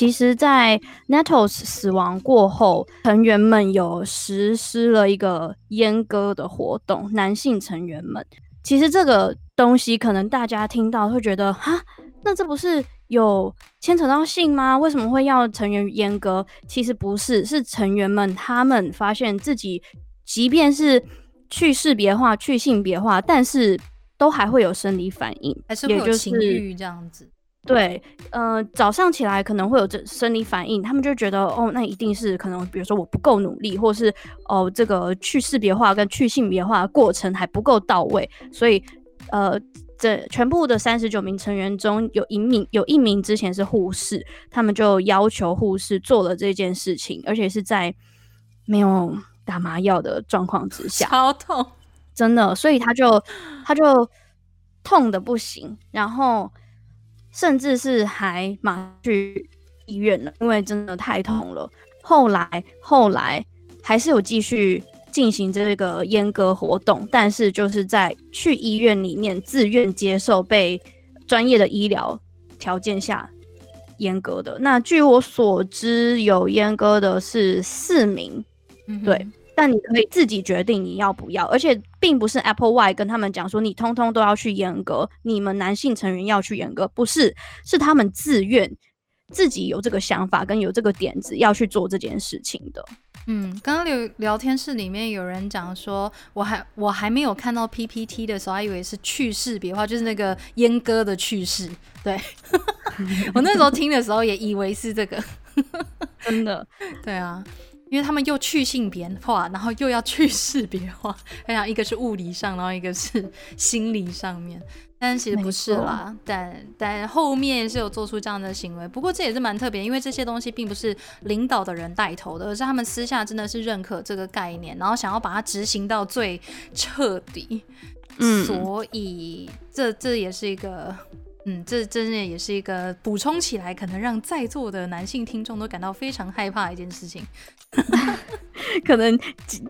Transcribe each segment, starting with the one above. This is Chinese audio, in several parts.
其实，在 Nettles 死亡过后，成员们有实施了一个阉割的活动。男性成员们，其实这个东西可能大家听到会觉得，哈，那这不是有牵扯到性吗？为什么会要成员阉割？其实不是，是成员们他们发现自己，即便是去识别化、去性别化，但是都还会有生理反应，还是会有情欲这样子。对，呃，早上起来可能会有这生理反应，他们就觉得哦，那一定是可能，比如说我不够努力，或是哦，这个去识别化跟去性别化过程还不够到位，所以呃，这全部的三十九名成员中有一名有一名之前是护士，他们就要求护士做了这件事情，而且是在没有打麻药的状况之下，超痛，真的，所以他就他就痛的不行，然后。甚至是还马去医院了，因为真的太痛了。后来后来还是有继续进行这个阉割活动，但是就是在去医院里面自愿接受被专业的医疗条件下阉割的。那据我所知，有阉割的是四名，对。但你可以自己决定你要不要，而且并不是 Apple Y 跟他们讲说你通通都要去严格，你们男性成员要去严格，不是，是他们自愿自己有这个想法跟有这个点子要去做这件事情的。嗯，刚刚聊聊天室里面有人讲说，我还我还没有看到 PPT 的时候，还以为是去世别话，就是那个阉割的去世。对 我那时候听的时候也以为是这个，真的，对啊。因为他们又去性别化，然后又要去识别化，我想一个是物理上，然后一个是心理上面，但其实不是啦。但但后面是有做出这样的行为，不过这也是蛮特别，因为这些东西并不是领导的人带头的，而是他们私下真的是认可这个概念，然后想要把它执行到最彻底。嗯，所以这这也是一个。嗯，这真的也是一个补充起来，可能让在座的男性听众都感到非常害怕的一件事情，可能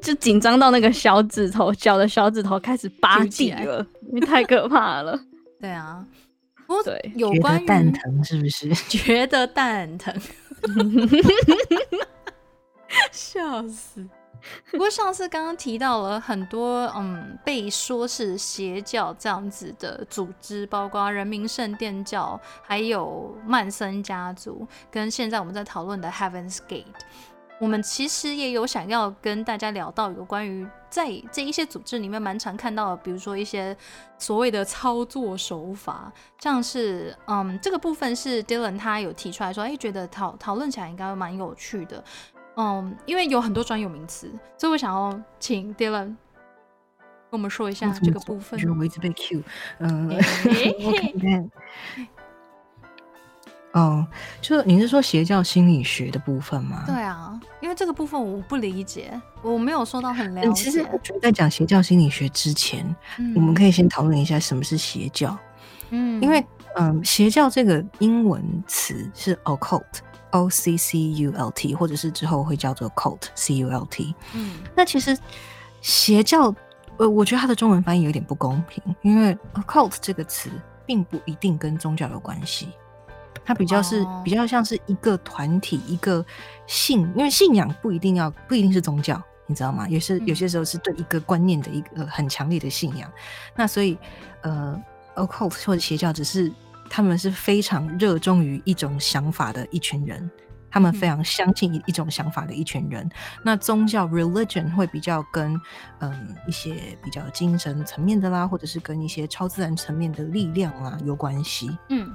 就紧张到那个小指头，脚的小指头开始拔地了，因为太可怕了。对啊，对，有关蛋疼是不是？觉得蛋疼，笑死。不过上次刚刚提到了很多，嗯，被说是邪教这样子的组织，包括人民圣殿教，还有曼森家族，跟现在我们在讨论的 Heaven's Gate，我们其实也有想要跟大家聊到有关于在这一些组织里面蛮常看到的，比如说一些所谓的操作手法，像是，嗯，这个部分是 Dylan 他有提出来说，哎，觉得讨讨论起来应该蛮有趣的。嗯，因为有很多专有名词，所以我想要请 Dylan 跟我们说一下这个部分。就是我一直被 Q，嗯，我看看。哦，就你是说邪教心理学的部分吗？对啊，因为这个部分我不理解，我没有说到很了解。其实在讲邪教心理学之前，我们可以先讨论一下什么是邪教。嗯，因为嗯，邪教这个英文词是 occult。O C C U L T，或者是之后会叫做 cult C U L T。嗯，那其实邪教，呃，我觉得它的中文翻译有点不公平，因为 cult 这个词并不一定跟宗教有关系，它比较是比较像是一个团体一个信，因为信仰不一定要不一定是宗教，你知道吗？有些有些时候是对一个观念的一个很强烈的信仰。那所以，呃，cult 或者邪教只是。他们是非常热衷于一种想法的一群人，他们非常相信一一种想法的一群人。那宗教 religion 会比较跟嗯一些比较精神层面的啦，或者是跟一些超自然层面的力量啊有关系。嗯，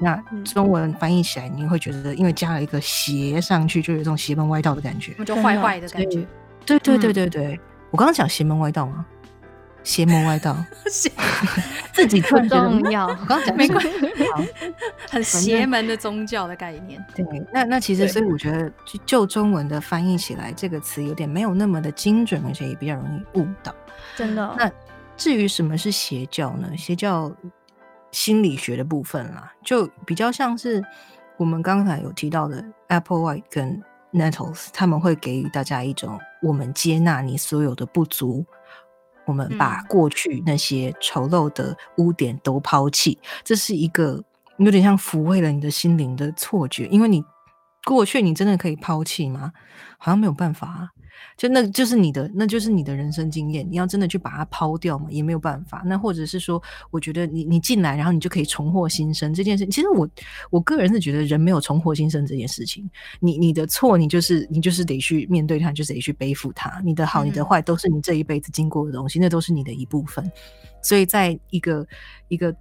那中文翻译起来，你会觉得因为加了一个邪上去，就有一种邪门歪道的感觉，就坏坏的感觉。对对对对对，我刚刚讲邪门歪道吗？邪门歪道，自己更重要。我刚讲没关系，很邪门的宗教的概念。对，那那其实，所以我觉得就就中文的翻译起来，这个词有点没有那么的精准，而且也比较容易误导。真的。那至于什么是邪教呢？邪教心理学的部分啦，就比较像是我们刚才有提到的 Apple White 跟 Nettles，他们会给予大家一种我们接纳你所有的不足。我们把过去那些丑陋的污点都抛弃，这是一个有点像抚慰了你的心灵的错觉，因为你过去，你真的可以抛弃吗？好像没有办法。就那就是你的，那就是你的人生经验。你要真的去把它抛掉嘛，也没有办法。那或者是说，我觉得你你进来，然后你就可以重获新生这件事。其实我我个人是觉得人没有重获新生这件事情。你你的错，你就是你就是得去面对它，就是得去背负它。你的好，你的坏，都是你这一辈子经过的东西，那都是你的一部分。所以在一个一个。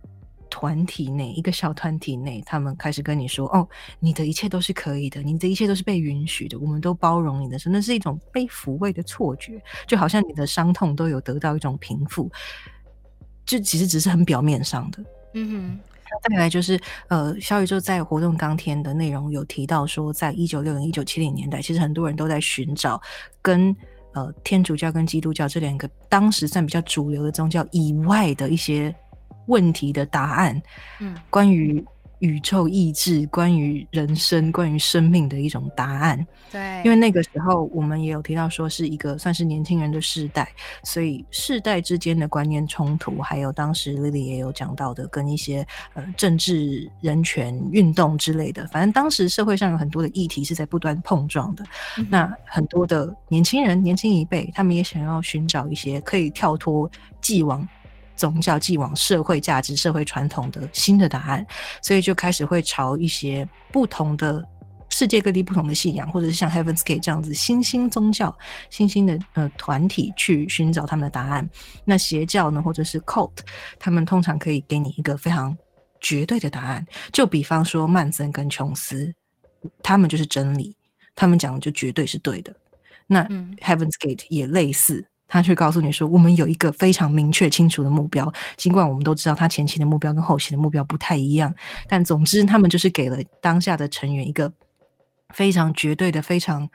团体内一个小团体内，他们开始跟你说：“哦，你的一切都是可以的，你的一切都是被允许的，我们都包容你的。”时候，那是一种被抚慰的错觉，就好像你的伤痛都有得到一种平复，就其实只是很表面上的。嗯哼。再来就是，呃，小宇宙在活动当天的内容有提到说，在一九六零、一九七零年代，其实很多人都在寻找跟呃天主教跟基督教这两个当时算比较主流的宗教以外的一些。问题的答案，嗯，关于宇宙意志、关于人生、关于生命的一种答案。对，因为那个时候我们也有提到说是一个算是年轻人的世代，所以世代之间的观念冲突，还有当时 Lily 也有讲到的跟一些呃政治、人权运动之类的，反正当时社会上有很多的议题是在不断碰撞的。那很多的年轻人、年轻一辈，他们也想要寻找一些可以跳脱既往。宗教既往社会价值、社会传统的新的答案，所以就开始会朝一些不同的世界各地不同的信仰，或者是像 Heaven's Gate 这样子新兴宗教、新兴的呃团体去寻找他们的答案。那邪教呢，或者是 Cult，他们通常可以给你一个非常绝对的答案。就比方说曼森跟琼斯，他们就是真理，他们讲的就绝对是对的。那 Heaven's Gate 也类似。他却告诉你说：“我们有一个非常明确、清楚的目标。尽管我们都知道他前期的目标跟后期的目标不太一样，但总之，他们就是给了当下的成员一个非常绝对的、非常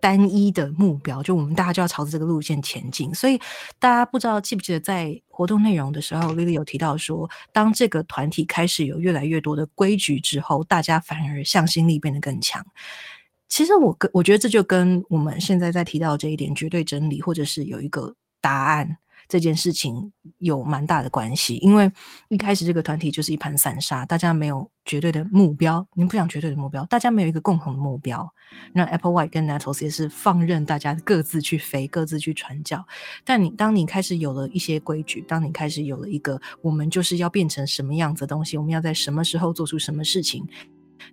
单一的目标。就我们大家就要朝着这个路线前进。所以，大家不知道记不记得在活动内容的时候，，Lily 有提到说，当这个团体开始有越来越多的规矩之后，大家反而向心力变得更强。”其实我跟我觉得这就跟我们现在在提到这一点绝对真理，或者是有一个答案这件事情有蛮大的关系。因为一开始这个团体就是一盘散沙，大家没有绝对的目标。你不讲绝对的目标，大家没有一个共同的目标。那 Apple White 跟 Nettles 也是放任大家各自去飞，各自去传教。但你当你开始有了一些规矩，当你开始有了一个我们就是要变成什么样子的东西，我们要在什么时候做出什么事情。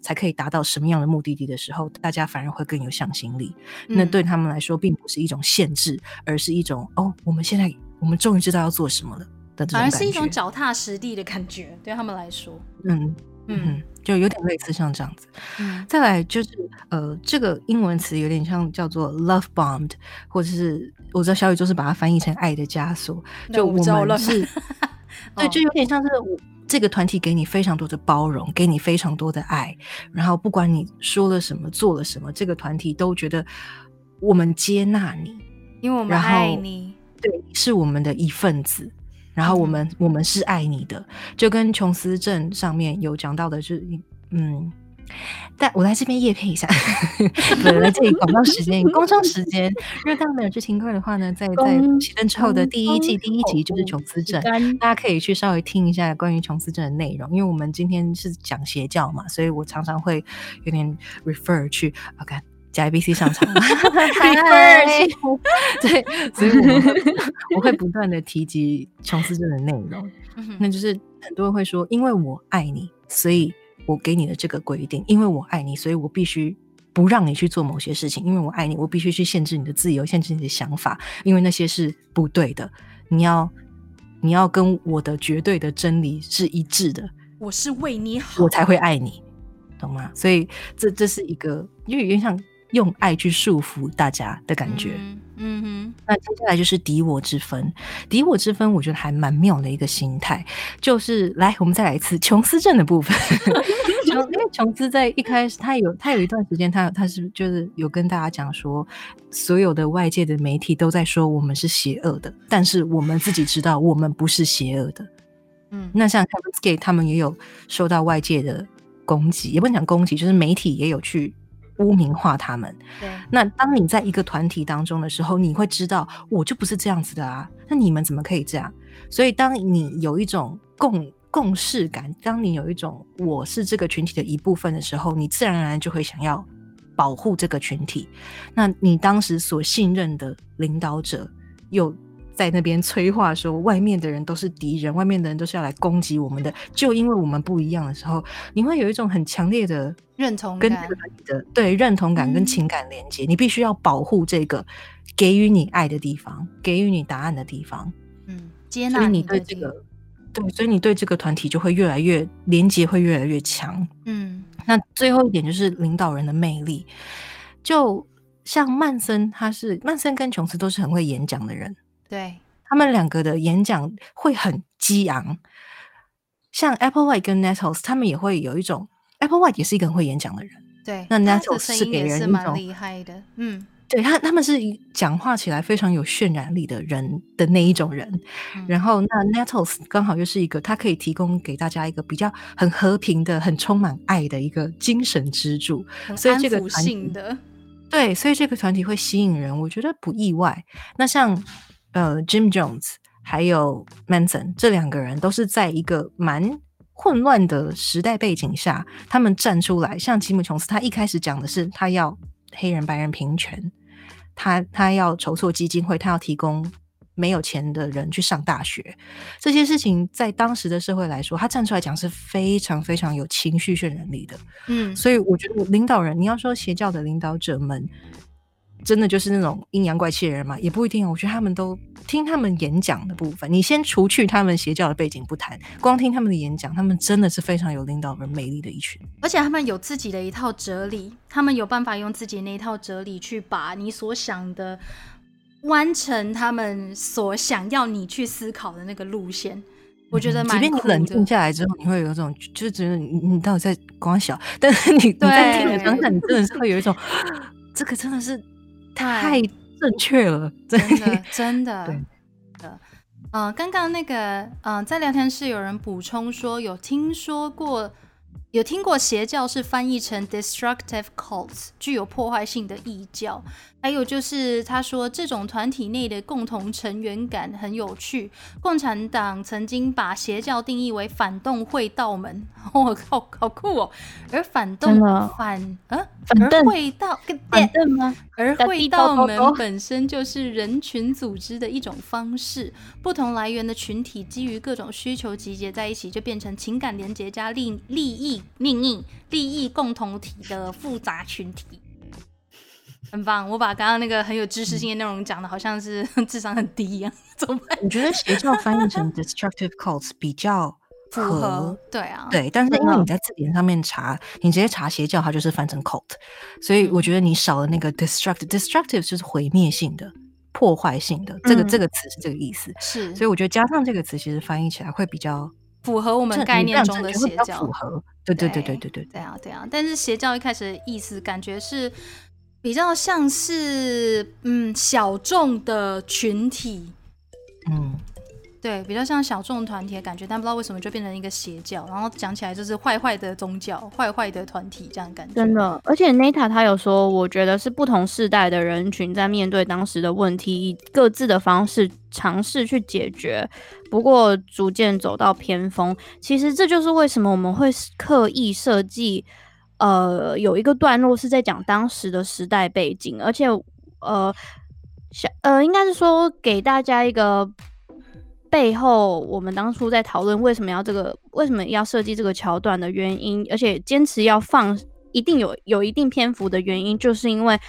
才可以达到什么样的目的地的时候，大家反而会更有向心力。那对他们来说，并不是一种限制，而是一种哦，我们现在我们终于知道要做什么了的。反而是一种脚踏实地的感觉，对他们来说，嗯嗯，就有点类似像这样子。再来就是呃，这个英文词有点像叫做 love bombed，或者是我知道小雨就是把它翻译成爱的枷锁。就我们是，对，就有点像是我。这个团体给你非常多的包容，给你非常多的爱，然后不管你说了什么，做了什么，这个团体都觉得我们接纳你，因为我们爱你，对，是我们的一份子，然后我们我们是爱你的，就跟琼斯镇上面有讲到的，就是嗯。但我来这边夜配一下，来这里广告时间、工商时间。如果大家没有去听过的话呢，在在熄灯之后的第一季第一集就是琼斯镇，大家可以去稍微听一下关于琼斯镇的内容。因为我们今天是讲邪教嘛，所以我常常会有点 refer 去 OK 加 ABC 上场 对，所以我我会不断的提及琼斯镇的内容。那就是很多人会说，因为我爱你，所以。我给你的这个规定，因为我爱你，所以我必须不让你去做某些事情。因为我爱你，我必须去限制你的自由，限制你的想法，因为那些是不对的。你要，你要跟我的绝对的真理是一致的。我是为你好，我才会爱你，懂吗？所以这这是一个，因为有点像。用爱去束缚大家的感觉，嗯哼。那接下来就是敌我之分，敌我之分，我觉得还蛮妙的一个心态。就是来，我们再来一次琼斯镇的部分。因为琼斯在一开始，他有他有一段时间，他他是就是有跟大家讲说，所有的外界的媒体都在说我们是邪恶的，但是我们自己知道我们不是邪恶的。嗯，那像 Heaven's Gate 他们也有受到外界的攻击，也不能讲攻击，就是媒体也有去。污名化他们。对，那当你在一个团体当中的时候，你会知道我就不是这样子的啊。那你们怎么可以这样？所以当你有一种共共识感。当你有一种我是这个群体的一部分的时候，你自然而然就会想要保护这个群体。那你当时所信任的领导者又在那边催化说，外面的人都是敌人，外面的人都是要来攻击我们的。就因为我们不一样的时候，你会有一种很强烈的认同跟这个的对认同感跟情感连接。你必须要保护这个给予你爱的地方，给予你答案的地方。嗯，接纳你对这个，对，所以你对这个团体就会越来越连接，会越来越强。嗯，那最后一点就是领导人的魅力，就像曼森，他是曼森跟琼斯都是很会演讲的人。对他们两个的演讲会很激昂，像 Apple White 跟 Nettles，他们也会有一种 Apple White 也是一个很会演讲的人。对，那 Nettles 是给人一种厉害的，嗯，对他他们是讲话起来非常有渲染力的人的那一种人。然后那 Nettles 刚好又是一个他可以提供给大家一个比较很和平的、很充满爱的一个精神支柱，所以这个团体的。对，所以这个团体会吸引人，我觉得不意外。那像呃，Jim Jones 还有 Manson 这两个人，都是在一个蛮混乱的时代背景下，他们站出来。像吉姆·琼斯，他一开始讲的是他要黑人白人平权，他他要筹措基金会，他要提供。没有钱的人去上大学，这些事情在当时的社会来说，他站出来讲是非常非常有情绪渲染力的。嗯，所以我觉得领导人，你要说邪教的领导者们，真的就是那种阴阳怪气的人嘛，也不一定。我觉得他们都听他们演讲的部分，你先除去他们邪教的背景不谈，光听他们的演讲，他们真的是非常有领导人魅力的一群。而且他们有自己的一套哲理，他们有办法用自己那一套哲理去把你所想的。完成他们所想要你去思考的那个路线，我觉得蛮。即便你冷静下来之后，你会有一种，就是觉得你你到底在光小，但是你你在听的当下，你真的是会有一种，这个真的是太正确了，真的真的。嗯，刚刚那个，嗯，在聊天室有人补充说，有听说过。有听过邪教是翻译成 destructive cults，具有破坏性的异教。还有就是他说这种团体内的共同成员感很有趣。共产党曾经把邪教定义为反动会道门，我靠，好酷哦！而反动反呃，而会道反动吗？而会道门本身就是人群组织的一种方式，不同来源的群体基于各种需求集结在一起，就变成情感连结加利利益。利益利益共同体的复杂群体，很棒！我把刚刚那个很有知识性的内容讲的好像是 智商很低一样，怎么办？你觉得邪教翻译成 destructive cults 比较符合，对啊，对。但是因为你在字典上面查，你直接查邪教，它就是翻成 cult，所以我觉得你少了那个 destructive，destructive 就是毁灭性的、破坏性的，这个这个词是这个意思。是，所以我觉得加上这个词，其实翻译起来会比较。符合我们概念中的邪教，符合，对对对对对对，对啊对啊。但是邪教一开始的意思，感觉是比较像是嗯小众的群体，嗯。对，比较像小众团体的感觉，但不知道为什么就变成一个邪教，然后讲起来就是坏坏的宗教、坏坏的团体这样感觉。真的，而且 Nata 他有说，我觉得是不同世代的人群在面对当时的问题，以各自的方式尝试去解决，不过逐渐走到偏锋。其实这就是为什么我们会刻意设计，呃，有一个段落是在讲当时的时代背景，而且呃，小呃，应该是说给大家一个。背后，我们当初在讨论为什么要这个，为什么要设计这个桥段的原因，而且坚持要放一定有有一定篇幅的原因，就是因为，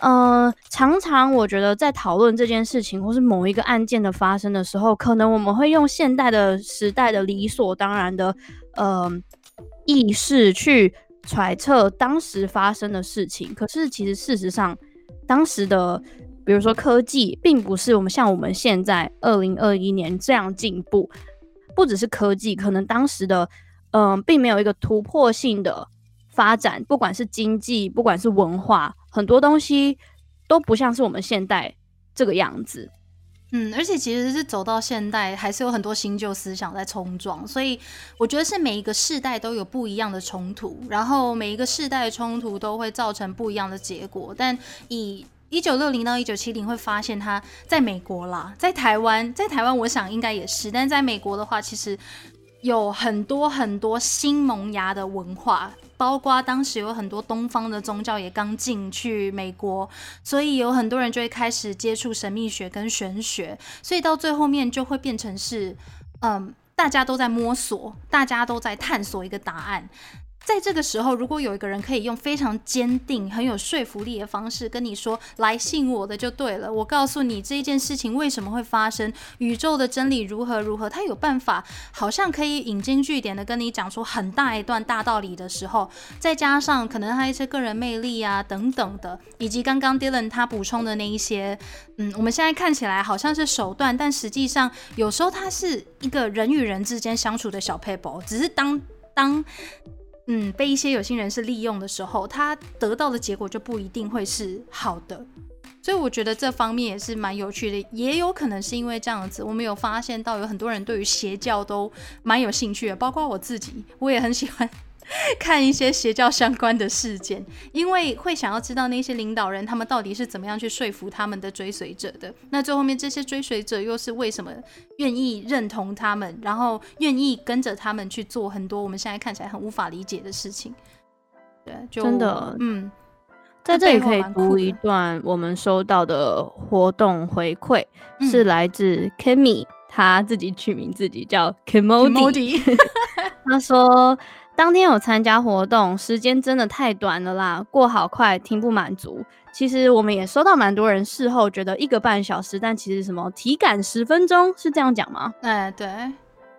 呃，常常我觉得在讨论这件事情或是某一个案件的发生的时候，可能我们会用现代的时代的理所当然的呃意识去揣测当时发生的事情，可是其实事实上，当时的。比如说，科技并不是我们像我们现在二零二一年这样进步，不只是科技，可能当时的嗯，并没有一个突破性的发展，不管是经济，不管是文化，很多东西都不像是我们现代这个样子。嗯，而且其实是走到现代，还是有很多新旧思想在冲撞，所以我觉得是每一个世代都有不一样的冲突，然后每一个世代的冲突都会造成不一样的结果，但以一九六零到一九七零会发现他在美国啦，在台湾，在台湾我想应该也是，但在美国的话，其实有很多很多新萌芽的文化，包括当时有很多东方的宗教也刚进去美国，所以有很多人就会开始接触神秘学跟玄学，所以到最后面就会变成是，嗯，大家都在摸索，大家都在探索一个答案。在这个时候，如果有一个人可以用非常坚定、很有说服力的方式跟你说“来信我的就对了”，我告诉你这一件事情为什么会发生，宇宙的真理如何如何，他有办法，好像可以引经据典的跟你讲出很大一段大道理的时候，再加上可能他一些个人魅力啊等等的，以及刚刚 Dylan 他补充的那一些，嗯，我们现在看起来好像是手段，但实际上有时候他是一个人与人之间相处的小 paper，只是当当。嗯，被一些有心人士利用的时候，他得到的结果就不一定会是好的，所以我觉得这方面也是蛮有趣的，也有可能是因为这样子，我们有发现到有很多人对于邪教都蛮有兴趣的，包括我自己，我也很喜欢。看一些邪教相关的事件，因为会想要知道那些领导人他们到底是怎么样去说服他们的追随者的。那最后面这些追随者又是为什么愿意认同他们，然后愿意跟着他们去做很多我们现在看起来很无法理解的事情？对，就真的，嗯，在这里可以读一段我们收到的活动回馈，是来自 Kimmy，他自己取名自己叫 Kimodi，他 说。当天有参加活动，时间真的太短了啦，过好快，听不满足。其实我们也收到蛮多人事后觉得一个半小时，但其实什么体感十分钟是这样讲吗？哎，对，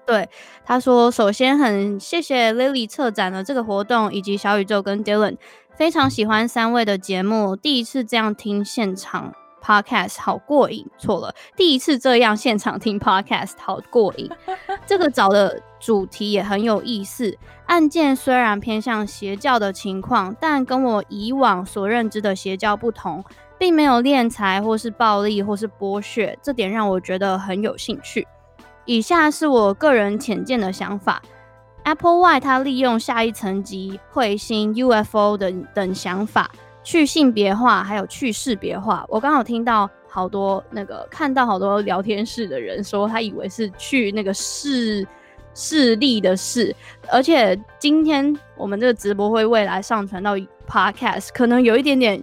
对，他说首先很谢谢 Lily 策展了这个活动，以及小宇宙跟 Dylan，非常喜欢三位的节目，第一次这样听现场。Podcast 好过瘾，错了，第一次这样现场听 Podcast 好过瘾。这个找的主题也很有意思。案件虽然偏向邪教的情况，但跟我以往所认知的邪教不同，并没有敛财或是暴力或是剥削，这点让我觉得很有兴趣。以下是我个人浅见的想法：Apple Y 它利用下一层级彗星 UFO 等等想法。去性别化，还有去识别化。我刚好听到好多那个看到好多聊天室的人说，他以为是去那个视视力的视。而且今天我们这个直播会未来上传到 Podcast，可能有一点点，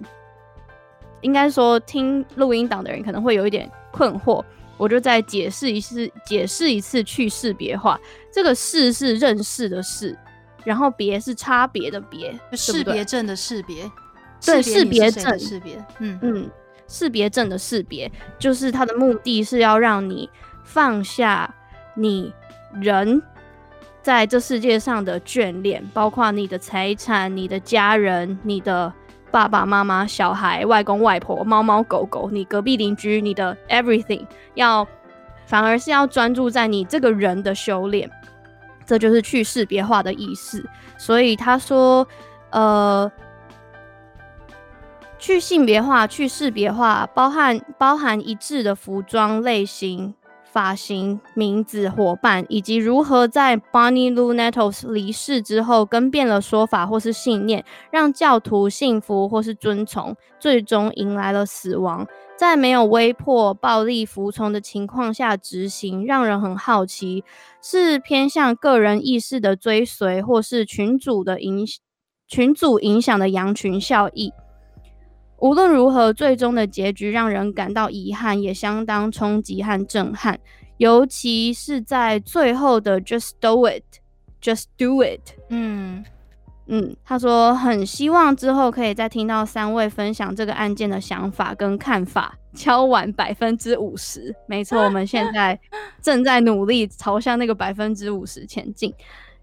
应该说听录音档的人可能会有一点困惑。我就再解释一次，解释一次去识别化。这个识是认识的识，然后别是差别的别，识别证的识别。对识别证识别，嗯嗯，识别证的识别，就是它的目的是要让你放下你人在这世界上的眷恋，包括你的财产、你的家人、你的爸爸妈妈、小孩、外公外婆、猫猫狗狗、你隔壁邻居、你的 everything，要反而是要专注在你这个人的修炼，这就是去识别化的意思。所以他说，呃。去性别化、去识别化，包含包含一致的服装类型、发型、名字、伙伴，以及如何在 Bonnie Lou Nettles 离世之后更变了说法或是信念，让教徒信服或是遵从，最终迎来了死亡，在没有威迫、暴力、服从的情况下执行，让人很好奇，是偏向个人意识的追随，或是群组的影群组影响的羊群效益。无论如何，最终的结局让人感到遗憾，也相当冲击和震撼。尤其是在最后的 “just do it, just do it”。嗯嗯，他说很希望之后可以再听到三位分享这个案件的想法跟看法。敲完百分之五十，没错，我们现在 正在努力朝向那个百分之五十前进。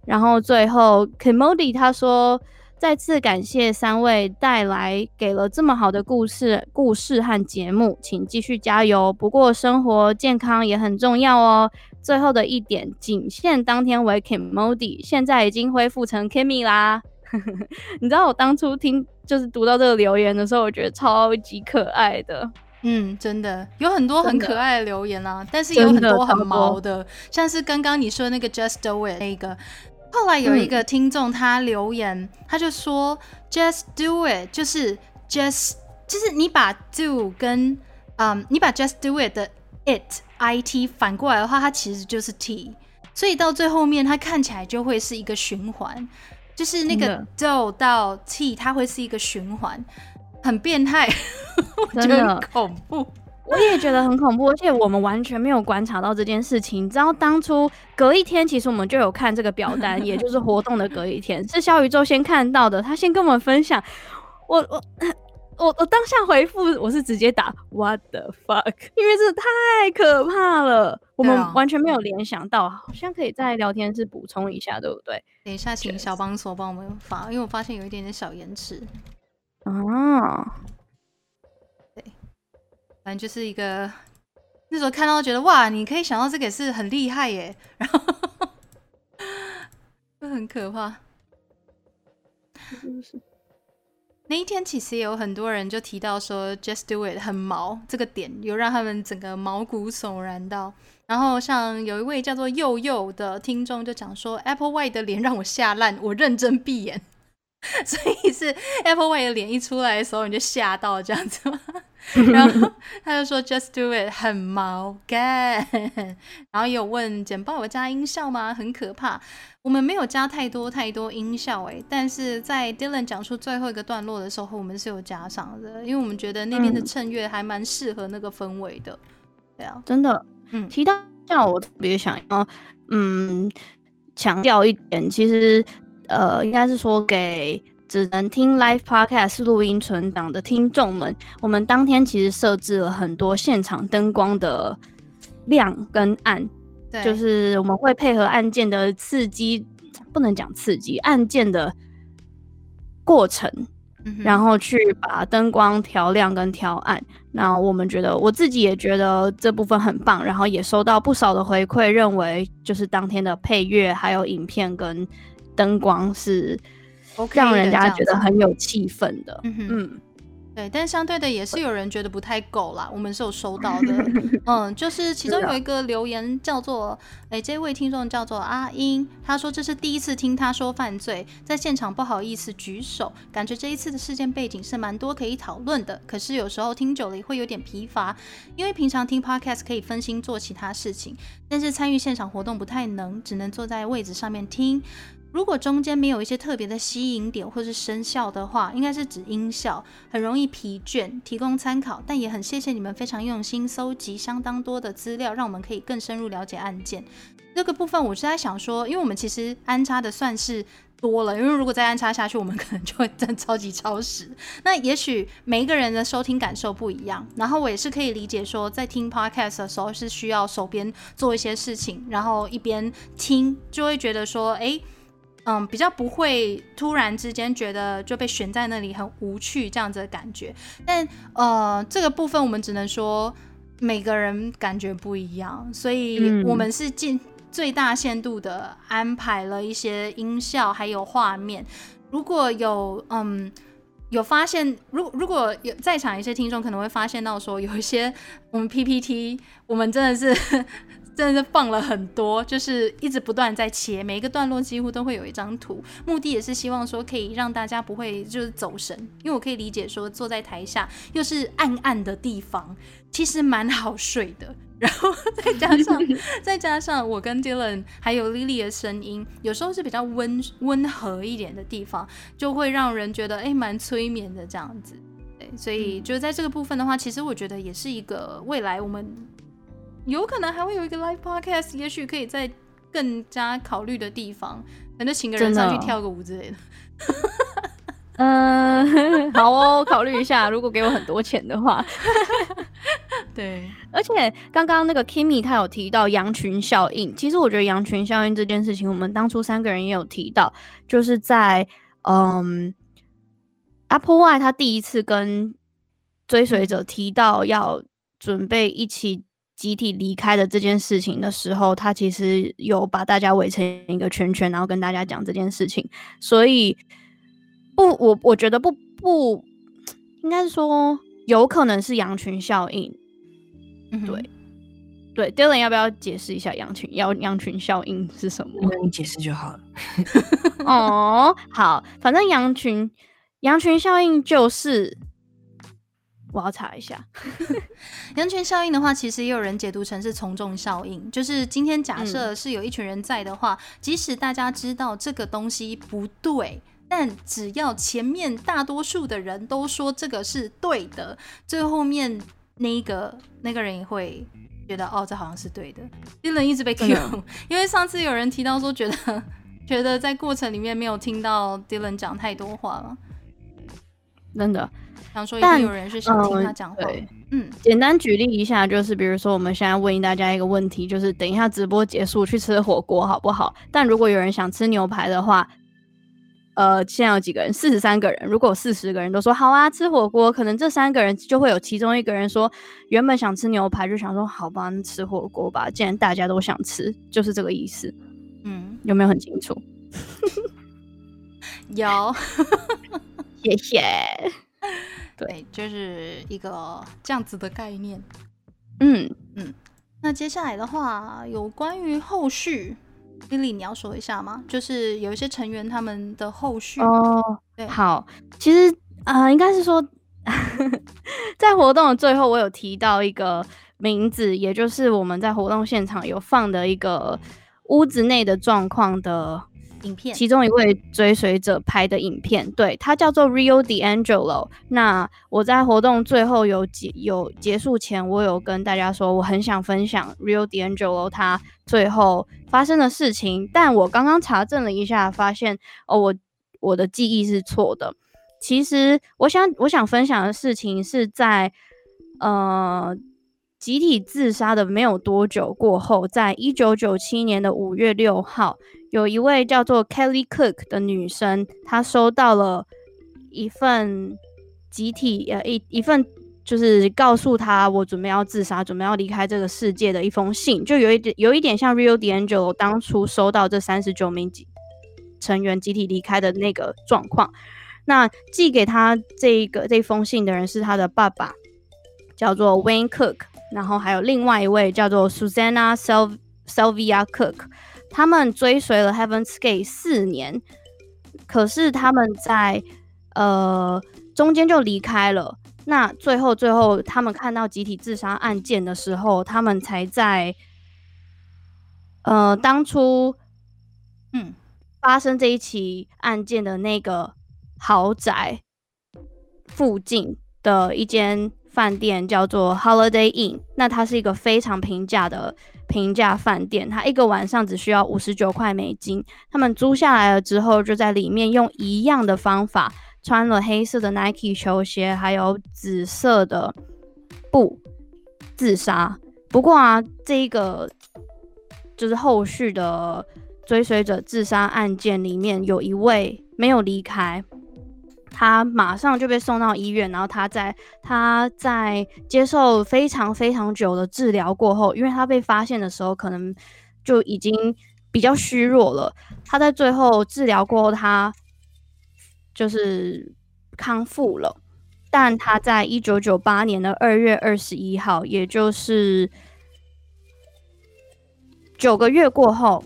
然后最后，Kimody 他说。再次感谢三位带来给了这么好的故事、故事和节目，请继续加油。不过生活健康也很重要哦。最后的一点，仅限当天为 Kim Modi，现在已经恢复成 Kimmy 啦。你知道我当初听就是读到这个留言的时候，我觉得超级可爱的。嗯，真的有很多很可爱的留言啊，但是有很多很毛的，像是刚刚你说那个 Just Do It 那个。后来有一个听众他留言，他就说 "Just do it"，就是 "Just"，就是你把 "do" 跟嗯，你把 "Just do it" 的 "it" "it" 反过来的话，它其实就是 "t"。所以到最后面它看起来就会是一个循环，就是那个 do 到 t 它会是一个循环，很变态，我觉得很恐怖。我也觉得很恐怖，而且我们完全没有观察到这件事情。你知道当初隔一天，其实我们就有看这个表单，也就是 活动的隔一天，是小宇宙先看到的，他先跟我们分享。我我我我当下回复我是直接打 What the fuck，因为这太可怕了，我们完全没有联想到，好像可以在聊天室补充一下，对不对？等一下，请小帮手帮我们发，因为我发现有一点点小延迟。啊。反正就是一个那时候看到觉得哇，你可以想到这个也是很厉害耶，然后就很可怕。那一天其实也有很多人就提到说，Just Do It 很毛这个点，有让他们整个毛骨悚然到。然后像有一位叫做佑佑的听众就讲说，Apple White 的脸让我吓烂，我认真闭眼。所以是 Apple White 的脸一出来的时候，你就吓到这样子吗？然后他就说 Just do it 很毛干，然后有问简报有加音效吗？很可怕。我们没有加太多太多音效哎，但是在 Dylan 讲出最后一个段落的时候，我们是有加上的，因为我们觉得那边的衬乐还蛮适合那个氛围的。对啊，真的，嗯，提到像我特别想要嗯强调一点，其实呃应该是说给。只能听 live podcast 录音存档的听众们，我们当天其实设置了很多现场灯光的亮跟暗，对，就是我们会配合按键的刺激，不能讲刺激，按键的过程，然后去把灯光调亮跟调暗。那我们觉得，我自己也觉得这部分很棒，然后也收到不少的回馈，认为就是当天的配乐还有影片跟灯光是。让人家觉得很有气氛的，嗯。对，但相对的也是有人觉得不太够啦。我们是有收到的，嗯，就是其中有一个留言叫做，哎，这位听众叫做阿英，他说这是第一次听他说犯罪，在现场不好意思举手，感觉这一次的事件背景是蛮多可以讨论的，可是有时候听久了也会有点疲乏，因为平常听 podcast 可以分心做其他事情，但是参与现场活动不太能，只能坐在位置上面听。如果中间没有一些特别的吸引点或是声效的话，应该是指音效，很容易疲倦。提供参考，但也很谢谢你们非常用心搜集相当多的资料，让我们可以更深入了解案件。这个部分我是在想说，因为我们其实安插的算是多了，因为如果再安插下去，我们可能就会真超级超时。那也许每一个人的收听感受不一样，然后我也是可以理解说，在听 podcast 的时候是需要手边做一些事情，然后一边听就会觉得说，哎。嗯，比较不会突然之间觉得就被悬在那里很无趣这样子的感觉，但呃，这个部分我们只能说每个人感觉不一样，所以我们是尽最大限度的安排了一些音效还有画面。如果有嗯有发现，如如果有在场一些听众可能会发现到说有一些我们 PPT 我们真的是。真的是放了很多，就是一直不断在切，每一个段落几乎都会有一张图，目的也是希望说可以让大家不会就是走神，因为我可以理解说坐在台下又是暗暗的地方，其实蛮好睡的。然后再加上 再加上我跟 Dylan 还有 Lily 的声音，有时候是比较温温和一点的地方，就会让人觉得哎蛮催眠的这样子。对，所以就在这个部分的话，其实我觉得也是一个未来我们。有可能还会有一个 live podcast，也许可以在更加考虑的地方，反正请个人上去跳个舞之类的。嗯 好哦，考虑一下，如果给我很多钱的话。对，而且刚刚那个 Kimmy 他有提到羊群效应，其实我觉得羊群效应这件事情，我们当初三个人也有提到，就是在嗯，Apple Y 他第一次跟追随者提到要准备一起。集体离开的这件事情的时候，他其实有把大家围成一个圈圈，然后跟大家讲这件事情。所以不，我我觉得不不，应该是说有可能是羊群效应。对对，Dylan 要不要解释一下羊群要羊群效应是什么？你解释就好了。哦，好，反正羊群羊群效应就是我要查一下。羊群效应的话，其实也有人解读成是从众效应，就是今天假设是有一群人在的话，即使大家知道这个东西不对，但只要前面大多数的人都说这个是对的，最后面那个那个人也会觉得哦，这好像是对的。d y 一直被 Q，因为上次有人提到说，觉得 觉得在过程里面没有听到 Dylan 讲太多话了，真的。想说，一定有人是想听他讲话。嗯，简单举例一下，就是比如说，我们现在问大家一个问题，就是等一下直播结束去吃火锅好不好？但如果有人想吃牛排的话，呃，现在有几个人？四十三个人。如果四十个人都说好啊，吃火锅，可能这三个人就会有其中一个人说，原本想吃牛排，就想说好吧，吃火锅吧。既然大家都想吃，就是这个意思。嗯，有没有很清楚？有，谢谢。对，就是一个这样子的概念。嗯嗯，那接下来的话，有关于后续，Lily，你要说一下吗？就是有一些成员他们的后续哦。对，好，其实啊，应该是说，在活动的最后，我有提到一个名字，也就是我们在活动现场有放的一个屋子内的状况的。影片，其中一位追随者拍的影片，对他叫做 Rio D'Angelo。那我在活动最后有结有结束前，我有跟大家说，我很想分享 Rio D'Angelo 他最后发生的事情。但我刚刚查证了一下，发现哦，我我的记忆是错的。其实我想我想分享的事情是在呃集体自杀的没有多久过后，在一九九七年的五月六号。有一位叫做 Kelly Cook 的女生，她收到了一份集体呃一一份就是告诉她我准备要自杀，准备要离开这个世界的一封信，就有一点有一点像 Rio D'Angelo 当初收到这三十九名成员集体离开的那个状况。那寄给他这个这封信的人是他的爸爸，叫做 Wayne Cook，然后还有另外一位叫做 Susanna Sylvia Cook。他们追随了 Heaven's Gate 四年，可是他们在呃中间就离开了。那最后最后，他们看到集体自杀案件的时候，他们才在呃当初嗯发生这一起案件的那个豪宅附近的一间饭店，叫做 Holiday Inn。那它是一个非常平价的。平价饭店，它一个晚上只需要五十九块美金。他们租下来了之后，就在里面用一样的方法，穿了黑色的 Nike 球鞋，还有紫色的布自杀。不过啊，这个就是后续的追随者自杀案件里面，有一位没有离开。他马上就被送到医院，然后他在他在接受非常非常久的治疗过后，因为他被发现的时候可能就已经比较虚弱了。他在最后治疗过后，他就是康复了。但他在一九九八年的二月二十一号，也就是九个月过后，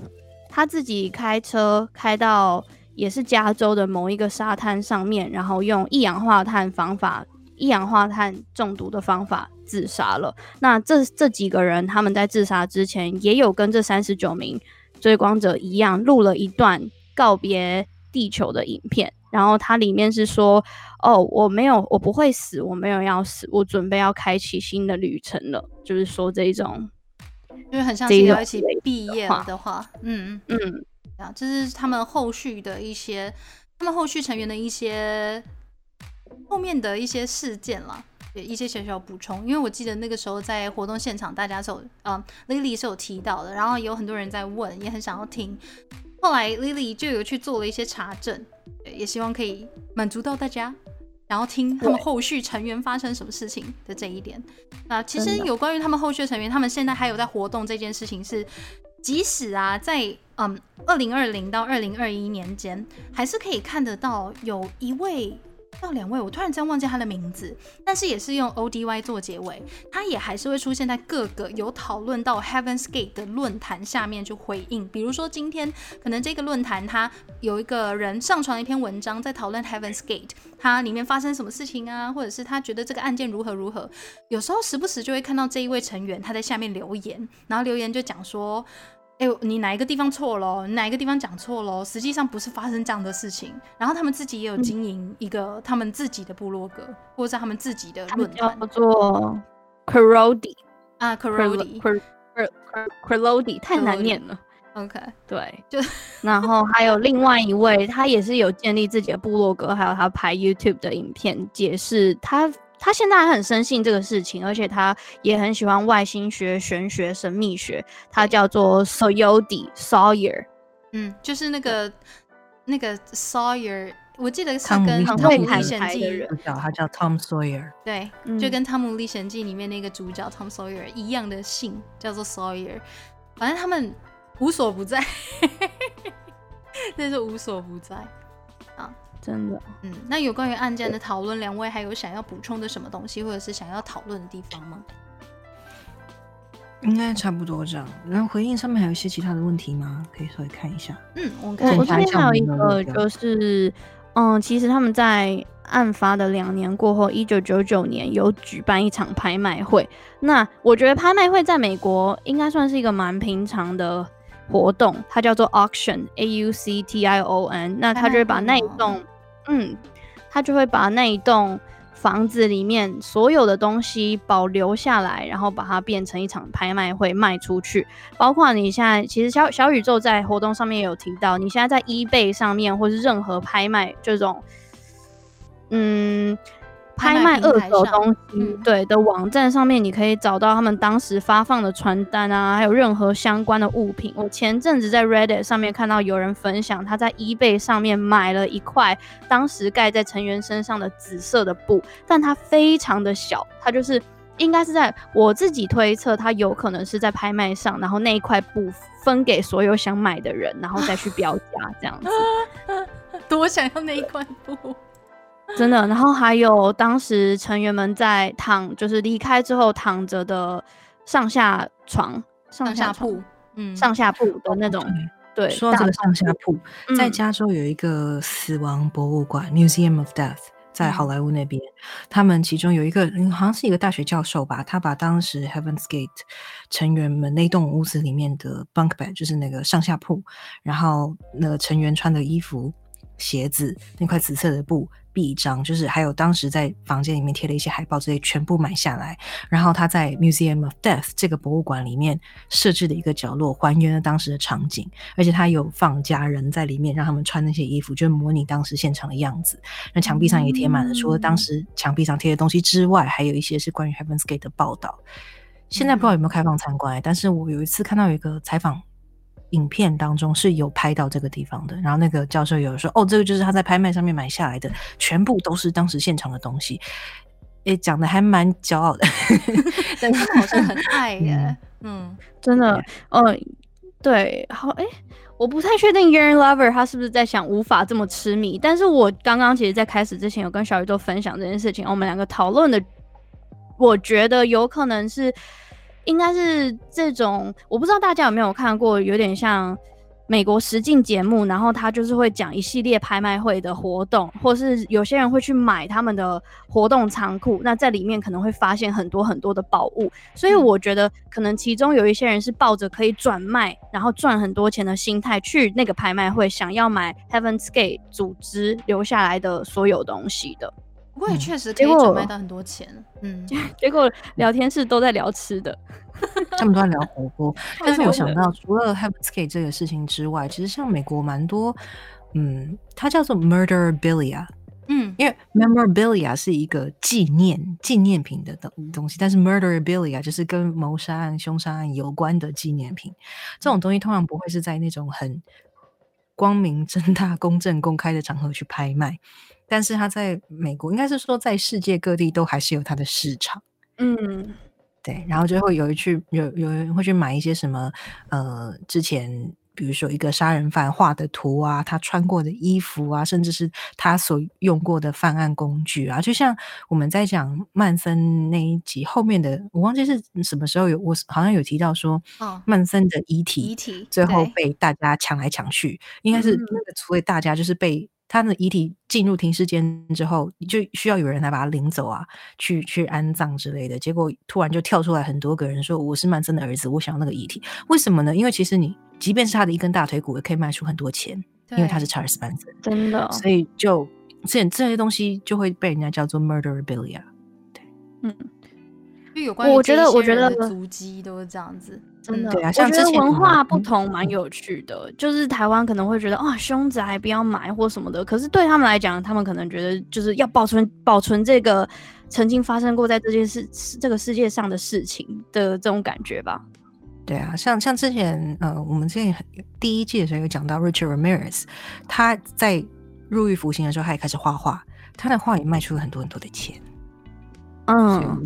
他自己开车开到。也是加州的某一个沙滩上面，然后用一氧化碳方法、一氧化碳中毒的方法自杀了。那这这几个人，他们在自杀之前也有跟这三十九名追光者一样，录了一段告别地球的影片。然后它里面是说：“哦，我没有，我不会死，我没有要死，我准备要开启新的旅程了。”就是说这一种，就是很像是要一起毕业的话，嗯嗯。啊，这是他们后续的一些，他们后续成员的一些后面的一些事件了，一些小小补充。因为我记得那个时候在活动现场，大家是有，嗯，Lily 是有提到的，然后有很多人在问，也很想要听。后来 Lily 就有去做了一些查证，也希望可以满足到大家，然后听他们后续成员发生什么事情的这一点。那其实有关于他们后续成员，他们现在还有在活动这件事情是。即使啊，在嗯二零二零到二零二一年间，还是可以看得到有一位到两位，我突然间忘记他的名字，但是也是用 O D Y 做结尾，他也还是会出现在各个有讨论到 Heaven's Gate 的论坛下面去回应。比如说今天可能这个论坛他有一个人上传了一篇文章，在讨论 Heaven's Gate，它里面发生什么事情啊，或者是他觉得这个案件如何如何，有时候时不时就会看到这一位成员他在下面留言，然后留言就讲说。哎，你哪一个地方错了？哪一个地方讲错了？实际上不是发生这样的事情。然后他们自己也有经营一个他们自己的部落格，或者他们自己的论坛，叫做 Crody 啊，Crody，Crody 太难念了。OK，对，就 然后还有另外一位，他也是有建立自己的部落格，还有他拍 YouTube 的影片，解释他。他现在还很深信这个事情，而且他也很喜欢外星学、玄学、神秘学。他叫做 Soyodi Sawyer，嗯，就是那个那个 Sawyer，我记得是跟《汤姆历险记》主角，他叫 Tom Sawyer，对，就跟《汤姆历险记》里面那个主角 Tom Sawyer 一样的姓，叫做 Sawyer。反正他们无所不在，那是无所不在啊。真的，嗯，那有关于案件的讨论，两位还有想要补充的什么东西，或者是想要讨论的地方吗？应该差不多这样。然后回应上面还有一些其他的问题吗？可以稍微看一下。嗯，我看我这边还有一个，就是嗯，其实他们在案发的两年过后，一九九九年有举办一场拍卖会。那我觉得拍卖会在美国应该算是一个蛮平常的。活动它叫做 auction，a u c t i o n，那他就是把那一栋，嗯，他就会把那一栋房子里面所有的东西保留下来，然后把它变成一场拍卖会卖出去。包括你现在其实小小宇宙在活动上面有提到，你现在在 eBay 上面或是任何拍卖这种，嗯。拍卖二手东西，对的网站上面，你可以找到他们当时发放的传单啊，还有任何相关的物品。我前阵子在 Reddit 上面看到有人分享，他在 eBay 上面买了一块当时盖在成员身上的紫色的布，但它非常的小，它就是应该是在我自己推测，它有可能是在拍卖上，然后那一块布分给所有想买的人，然后再去标价这样子。多想要那一块布。真的，然后还有当时成员们在躺，就是离开之后躺着的上下床、上下铺，嗯，上下铺的那种。对，说到这个上下铺，在加州有一个死亡博物馆 （Museum of Death） 在好莱坞那边，他们其中有一个好像是一个大学教授吧，他把当时 Heaven's Gate 成员们那栋屋子里面的 bunk bed，就是那个上下铺，然后那个成员穿的衣服、鞋子，那块紫色的布。臂章就是还有当时在房间里面贴了一些海报这些，全部买下来。然后他在 Museum of Death 这个博物馆里面设置的一个角落，还原了当时的场景，而且他有放家人在里面，让他们穿那些衣服，就模拟当时现场的样子。那墙壁上也贴满了，除了当时墙壁上贴的东西之外，还有一些是关于 Heaven's Gate 的报道。现在不知道有没有开放参观，但是我有一次看到有一个采访。影片当中是有拍到这个地方的，然后那个教授有说：“哦，这个就是他在拍卖上面买下来的，全部都是当时现场的东西。”也，讲的还蛮骄傲的，但他好像很爱耶。嗯，真的，哦，对，好，哎，我不太确定 Yearn Lover 他是不是在想无法这么痴迷，但是我刚刚其实，在开始之前有跟小宇宙分享这件事情，我们两个讨论的，我觉得有可能是。应该是这种，我不知道大家有没有看过，有点像美国实境节目，然后他就是会讲一系列拍卖会的活动，或是有些人会去买他们的活动仓库，那在里面可能会发现很多很多的宝物，所以我觉得可能其中有一些人是抱着可以转卖，然后赚很多钱的心态去那个拍卖会，想要买 Heaven's Gate 组织留下来的所有东西的。不过也确实可以转卖到很多钱，嗯，结果聊天室都在聊吃的，他们都在聊火锅。但是我想到，除了 Heaven's Gate 这个事情之外，其实像美国蛮多，嗯，它叫做 Murderabilia，嗯，因为 Memorabilia 是一个纪念纪念品的东东西，但是 Murderabilia 就是跟谋杀案、凶杀案有关的纪念品。这种东西通常不会是在那种很光明正大、公正公开的场合去拍卖。但是它在美国，应该是说在世界各地都还是有它的市场。嗯，对。然后就会有一去有有人会去买一些什么呃之前比如说一个杀人犯画的图啊，他穿过的衣服啊，甚至是他所用过的犯案工具啊，就像我们在讲曼森那一集后面的，我忘记是什么时候有，我好像有提到说，曼森的遗体，遗体最后被大家抢来抢去，应该是那个所谓大家就是被。他的遗体进入停尸间之后，就需要有人来把他领走啊，去去安葬之类的。结果突然就跳出来很多个人说：“我是曼森的儿子，我想要那个遗体。”为什么呢？因为其实你即便是他的一根大腿骨，也可以卖出很多钱，因为他是查尔斯曼森，真的。所以就这这些东西就会被人家叫做 murderabilia。对，嗯。就有关于我觉得，我觉得足迹都是这样子，真的。对啊，像之前文化不同，蛮有趣的。就是台湾可能会觉得啊，凶宅不要买或什么的，可是对他们来讲，他们可能觉得就是要保存保存这个曾经发生过在这件事这个世界上的事情的这种感觉吧。对啊，像像之前呃，我们之前第一季的时候有讲到 Richard Ramirez，他在入狱服刑的时候，他也开始画画，他的画也卖出了很多很多的钱。嗯，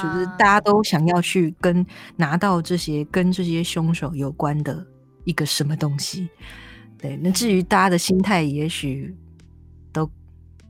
就是大家都想要去跟拿到这些跟这些凶手有关的一个什么东西。对，那至于大家的心态，也许都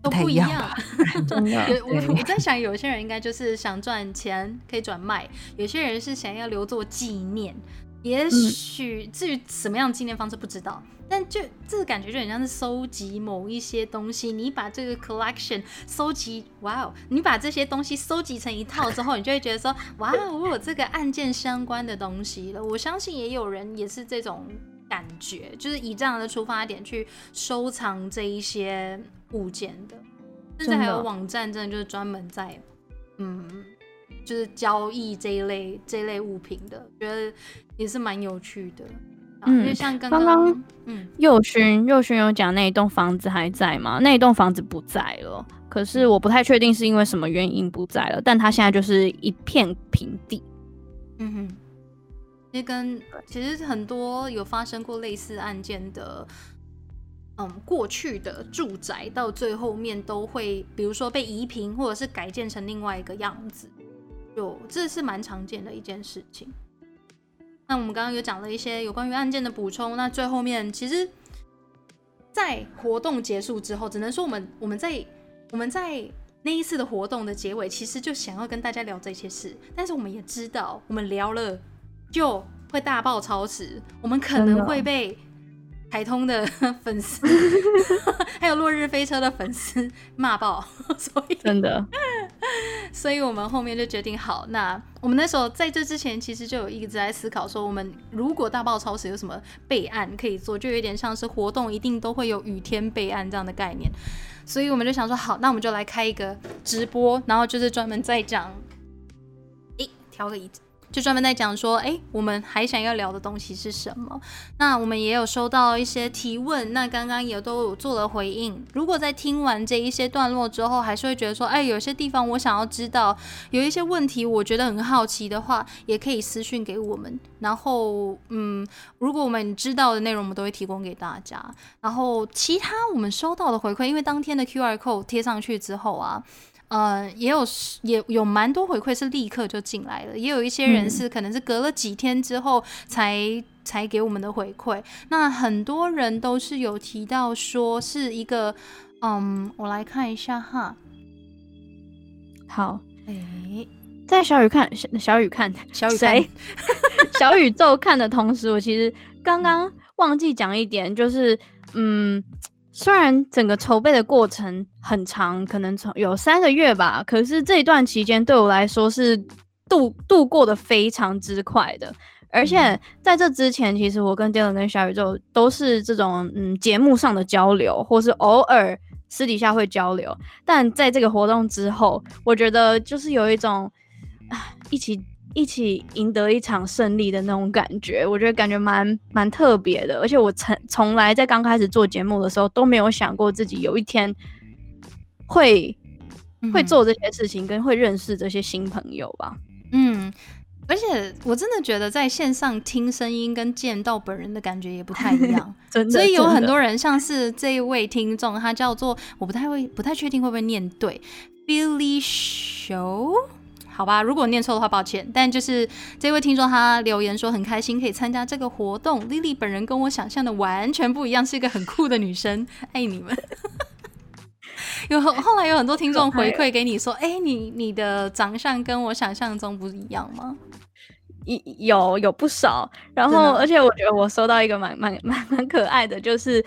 都不一样吧。我我在想，有些人应该就是想赚钱可以转卖，有些人是想要留作纪念。也许至于什么样的纪念方式不知道，但就这个感觉就很像是收集某一些东西。你把这个 collection 收集，哇哦！你把这些东西收集成一套之后，你就会觉得说，哇，我有这个案件相关的东西了。我相信也有人也是这种感觉，就是以这样的出发点去收藏这一些物件的。甚至还有网站，真的就是专门在，嗯。就是交易这一类这一类物品的，觉得也是蛮有趣的。嗯，因为像刚刚，嗯，右勋右勋有讲那一栋房子还在吗？那一栋房子不在了，可是我不太确定是因为什么原因不在了。但它现在就是一片平地。嗯哼，其实跟其实很多有发生过类似案件的，嗯，过去的住宅到最后面都会，比如说被移平，或者是改建成另外一个样子。就这是蛮常见的一件事情。那我们刚刚有讲了一些有关于案件的补充。那最后面，其实，在活动结束之后，只能说我们我们在我们在那一次的活动的结尾，其实就想要跟大家聊这些事。但是我们也知道，我们聊了就会大爆超时，我们可能会被。台通的 粉丝，还有落日飞车的粉丝骂爆，所以真的，所以我们后面就决定好，那我们那时候在这之前，其实就有一直在思考说，我们如果大爆超时有什么备案可以做，就有点像是活动一定都会有雨天备案这样的概念，所以我们就想说，好，那我们就来开一个直播，然后就是专门在讲，诶，调个椅子。就专门在讲说，哎，我们还想要聊的东西是什么？那我们也有收到一些提问，那刚刚也都有做了回应。如果在听完这一些段落之后，还是会觉得说，哎，有些地方我想要知道，有一些问题我觉得很好奇的话，也可以私讯给我们。然后，嗯，如果我们知道的内容，我们都会提供给大家。然后，其他我们收到的回馈，因为当天的 Q R code 贴上去之后啊。呃，也有也有蛮多回馈是立刻就进来了，也有一些人是可能是隔了几天之后才才给我们的回馈。那很多人都是有提到说是一个，嗯，我来看一下哈。好，哎，在小雨看小小雨看小雨谁？小宇宙看的同时，我其实刚刚忘记讲一点，就是嗯。虽然整个筹备的过程很长，可能从有三个月吧，可是这一段期间对我来说是度度过的非常之快的。而且在这之前，其实我跟 Dylan 跟小宇宙都是这种嗯节目上的交流，或是偶尔私底下会交流。但在这个活动之后，我觉得就是有一种啊一起。一起赢得一场胜利的那种感觉，我觉得感觉蛮蛮特别的。而且我从从来在刚开始做节目的时候都没有想过自己有一天会会做这些事情，跟会认识这些新朋友吧。嗯，而且我真的觉得在线上听声音跟见到本人的感觉也不太一样。所以有很多人，像是这一位听众，他叫做我不太会不太确定会不会念对，Billy Show。好吧，如果念错的话，抱歉。但就是这位听众他留言说很开心可以参加这个活动，Lily 本人跟我想象的完全不一样，是一个很酷的女生，爱你们。有后来有很多听众回馈给你说，哎，你你的长相跟我想象中不一样吗？有有不少，然后而且我觉得我收到一个蛮蛮蛮蛮可爱的，就是。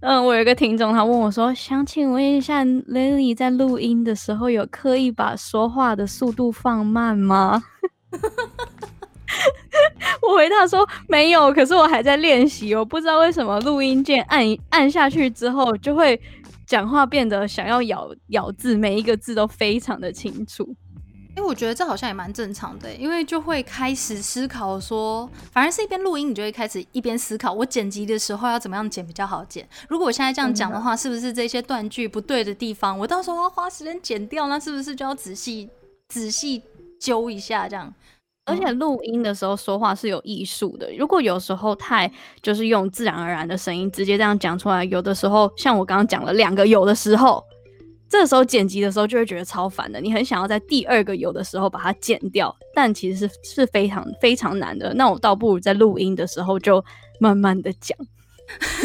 嗯，我有一个听众，他问我说：“想请问一下，Lily 在录音的时候有刻意把说话的速度放慢吗？” 我回答说：“没有，可是我还在练习，我不知道为什么录音键按按下去之后，就会讲话变得想要咬咬字，每一个字都非常的清楚。”哎，我觉得这好像也蛮正常的，因为就会开始思考说，反而是一边录音，你就会开始一边思考，我剪辑的时候要怎么样剪比较好剪。如果我现在这样讲的话，是不是这些断句不对的地方，我到时候要花时间剪掉，那是不是就要仔细仔细揪一下这样？而且录音的时候说话是有艺术的，如果有时候太就是用自然而然的声音直接这样讲出来，有的时候像我刚刚讲了两个，有的时候。这时候剪辑的时候就会觉得超烦的，你很想要在第二个有的时候把它剪掉，但其实是是非常非常难的。那我倒不如在录音的时候就慢慢的讲，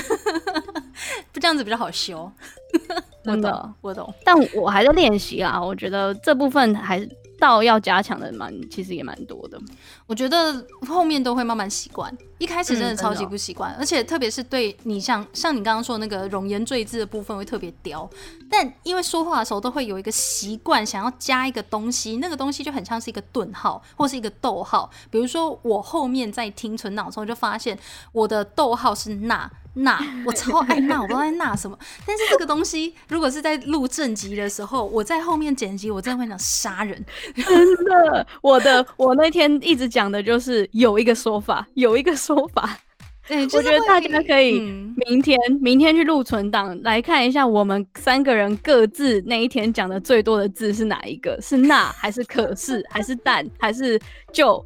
不这样子比较好修。我懂，我懂。但我还在练习啊，我觉得这部分还是。到要加强的蛮，其实也蛮多的。我觉得后面都会慢慢习惯，一开始真的超级不习惯，而且特别是对你像像你刚刚说那个容颜赘字的部分会特别刁。但因为说话的时候都会有一个习惯，想要加一个东西，那个东西就很像是一个顿号或是一个逗号。比如说我后面在听存档的时候，就发现我的逗号是那。那我超爱那，我不知道在那什么。但是这个东西，如果是在录正集的时候，我在后面剪辑，我真的会想杀人。真的，我的我那天一直讲的就是有一个说法，有一个说法。对，我觉得大家可以明天明天去录存档来看一下，我们三个人各自那一天讲的最多的字是哪一个？是那还是可是还是但还是就？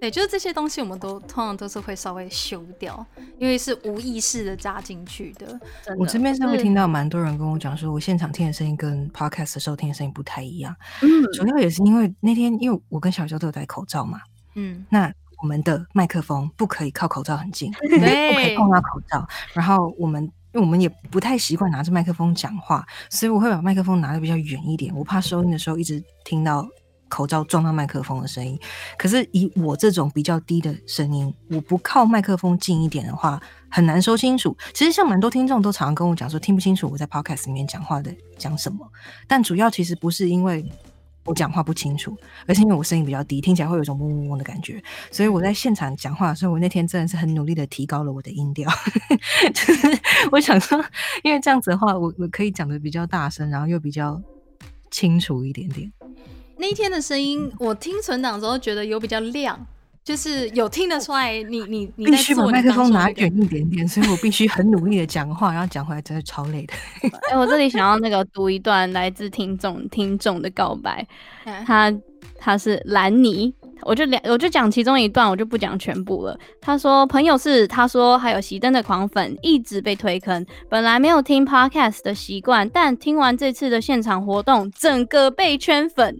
对，就是这些东西，我们都通常都是会稍微修掉，因为是无意识的加进去的。我这边是会听到蛮多人跟我讲说，我现场听的声音跟 podcast 的时候听的声音不太一样。嗯，主要也是因为那天，因为我跟小周都有戴口罩嘛。嗯，那我们的麦克风不可以靠口罩很近，不可以碰到口罩。然后我们，因为我们也不太习惯拿着麦克风讲话，所以我会把麦克风拿的比较远一点，我怕收音的时候一直听到。口罩撞到麦克风的声音，可是以我这种比较低的声音，我不靠麦克风近一点的话，很难说清楚。其实像蛮多听众都常常跟我讲说，听不清楚我在 podcast 里面讲话的讲什么。但主要其实不是因为我讲话不清楚，而是因为我声音比较低，听起来会有一种嗡嗡嗡的感觉。所以我在现场讲话的时候，我那天真的是很努力的提高了我的音调。就是我想说，因为这样子的话，我我可以讲的比较大声，然后又比较清楚一点点。那一天的声音，我听存档的时候觉得有比较亮，就是有听得出来。你你你必须把麦克风拿远一点点，所以我必须很努力的讲话，然后讲回来真的超累的。哎，我这里想要那个读一段来自听众听众的告白，他他是兰尼，我就两我就讲其中一段，我就不讲全部了。他说朋友是他说还有熄灯的狂粉一直被推坑，本来没有听 podcast 的习惯，但听完这次的现场活动，整个被圈粉。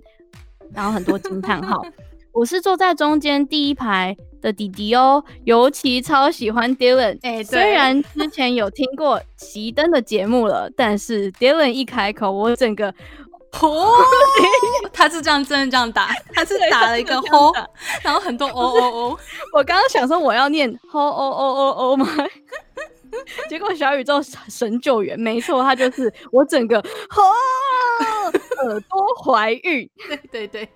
然后很多惊叹号，我是坐在中间第一排的弟弟哦，尤其超喜欢 Dylan。哎，虽然之前有听过熄灯的节目了，但是 Dylan 一开口，我整个 哦，他是这样真的这样打，他是打了一个吼，然后很多 哦哦哦，我刚刚想说我要念吼哦哦哦哦吗？结果小宇宙神救援，没错，他就是我整个吼。耳朵怀孕，对对对，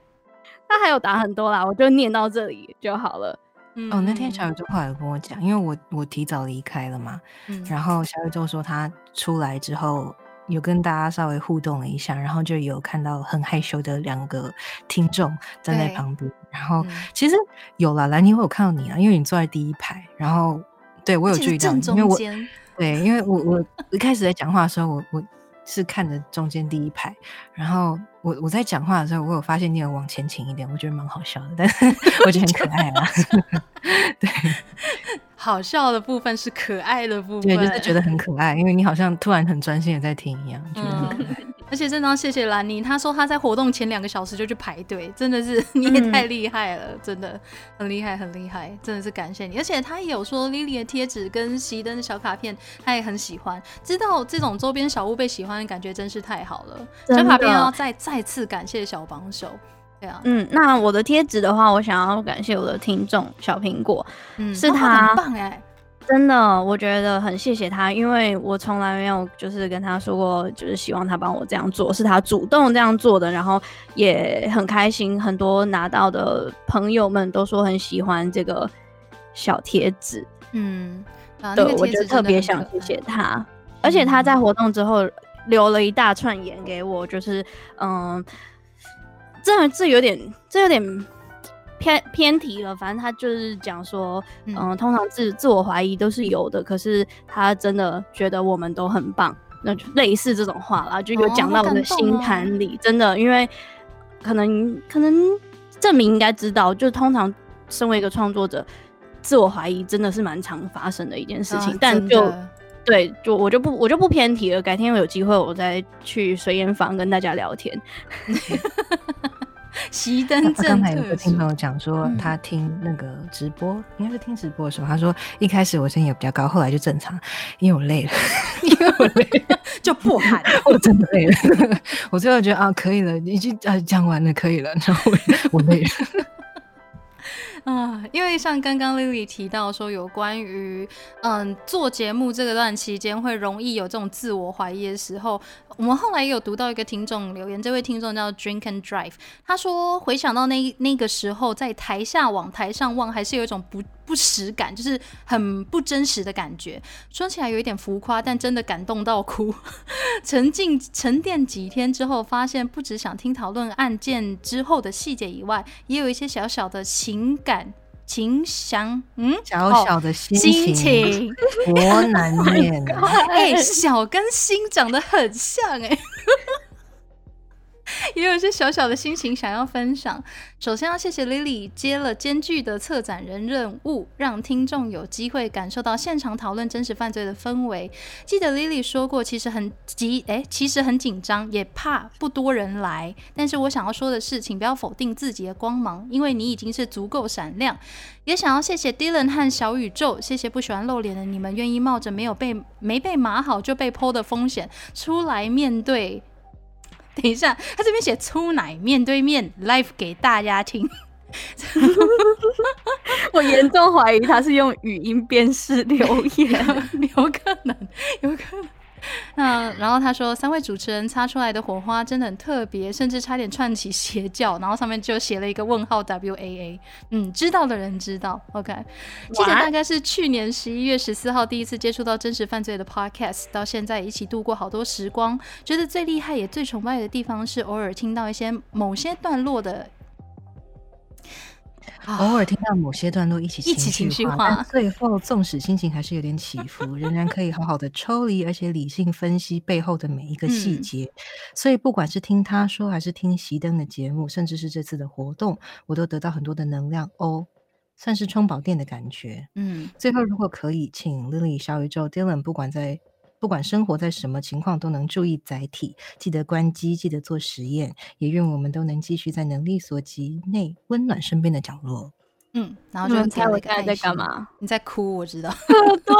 他还有打很多啦，我就念到这里就好了。哦，那天小宇宙后来跟我讲，因为我我提早离开了嘛，然后小宇宙说他出来之后有跟大家稍微互动了一下，然后就有看到很害羞的两个听众站在旁边，然后其实有了兰妮，我有看到你啊，因为你坐在第一排，然后对我有注意到，因为我 对，因为我我一开始在讲话的时候，我我。是看着中间第一排，然后我我在讲话的时候，我有发现你有往前倾一点，我觉得蛮好笑的，但是 我觉得很可爱嘛。对，好笑的部分是可爱的部分，对，就是觉得很可爱，因为你好像突然很专心的在听一样，觉得很可爱。而且真的要谢谢兰妮，她说她在活动前两个小时就去排队，真的是 你也太厉害了，真的很厉害，很厉害，真的是感谢你。而且她也有说 Lily 的贴纸跟熄灯的小卡片，她也很喜欢。知道这种周边小物被喜欢的感觉真是太好了。小卡片要再再次感谢小帮手。对啊，嗯，那我的贴纸的话，我想要感谢我的听众小苹果，嗯，是他很棒哎。真的，我觉得很谢谢他，因为我从来没有就是跟他说过，就是希望他帮我这样做，是他主动这样做的，然后也很开心。很多拿到的朋友们都说很喜欢这个小贴纸，嗯，对，我觉得特别想谢谢他，而且他在活动之后留了一大串言给我，就是嗯，这这有点，这有点。偏偏题了，反正他就是讲说，嗯，通常自自我怀疑都是有的，可是他真的觉得我们都很棒，那就类似这种话啦，就有讲到我的心坎里，真的，因为可能可能证明应该知道，就通常身为一个创作者，自我怀疑真的是蛮常发生的一件事情，但就对，就我就不我就不偏题了，改天有机会我再去随缘房跟大家聊天。熄灯正刚才有个听朋友讲说，他听那个直播，应该是听直播的时候，他说一开始我声音也比较高，后来就正常，因为我累了，因为我累了 就不喊，我真的累了，我最后觉得啊，可以了，已经啊讲完了，可以了，然后我累了。啊，因为像刚刚 Lily 提到说，有关于嗯做节目这个段期间会容易有这种自我怀疑的时候，我们后来有读到一个听众留言，这位听众叫 Drink and Drive，他说回想到那那个时候在台下往台上望，还是有一种不不实感，就是很不真实的感觉。说起来有一点浮夸，但真的感动到哭。沉浸沉淀几天之后，发现不只想听讨论案件之后的细节以外，也有一些小小的情感。情想，嗯，小小的心情，多难念啊！哎，小跟心长得很像，哎。也有一些小小的心情想要分享。首先要谢谢 Lily 接了艰巨的策展人任务，让听众有机会感受到现场讨论真实犯罪的氛围。记得 Lily 说过，其实很急，哎，其实很紧张，也怕不多人来。但是我想要说的是，请不要否定自己的光芒，因为你已经是足够闪亮。也想要谢谢 Dylan 和小宇宙，谢谢不喜欢露脸的你们，愿意冒着没有被没被码好就被泼的风险出来面对。等一下，他这边写出奶面对面 live 给大家听，我严重怀疑他是用语音辨识留言，有可能，有可能。那然后他说，三位主持人擦出来的火花真的很特别，甚至差点串起邪教。然后上面就写了一个问号 W A A。嗯，知道的人知道。OK，记得大概是去年十一月十四号第一次接触到真实犯罪的 Podcast，到现在一起度过好多时光。觉得最厉害也最崇拜的地方是偶尔听到一些某些段落的。偶尔听到某些段落一起一起情绪化，最后纵使心情还是有点起伏，仍然可以好好的抽离，而且理性分析背后的每一个细节。所以不管是听他说，还是听席登的节目，甚至是这次的活动，我都得到很多的能量哦，算是充饱电的感觉。嗯，最后如果可以，请 Lily 小宇宙 Dylan，不管在。不管生活在什么情况，都能注意载体，记得关机，记得做实验。也愿我们都能继续在能力所及内温暖身边的角落。嗯，然后就猜我刚才在干嘛？你在哭，我知道。对，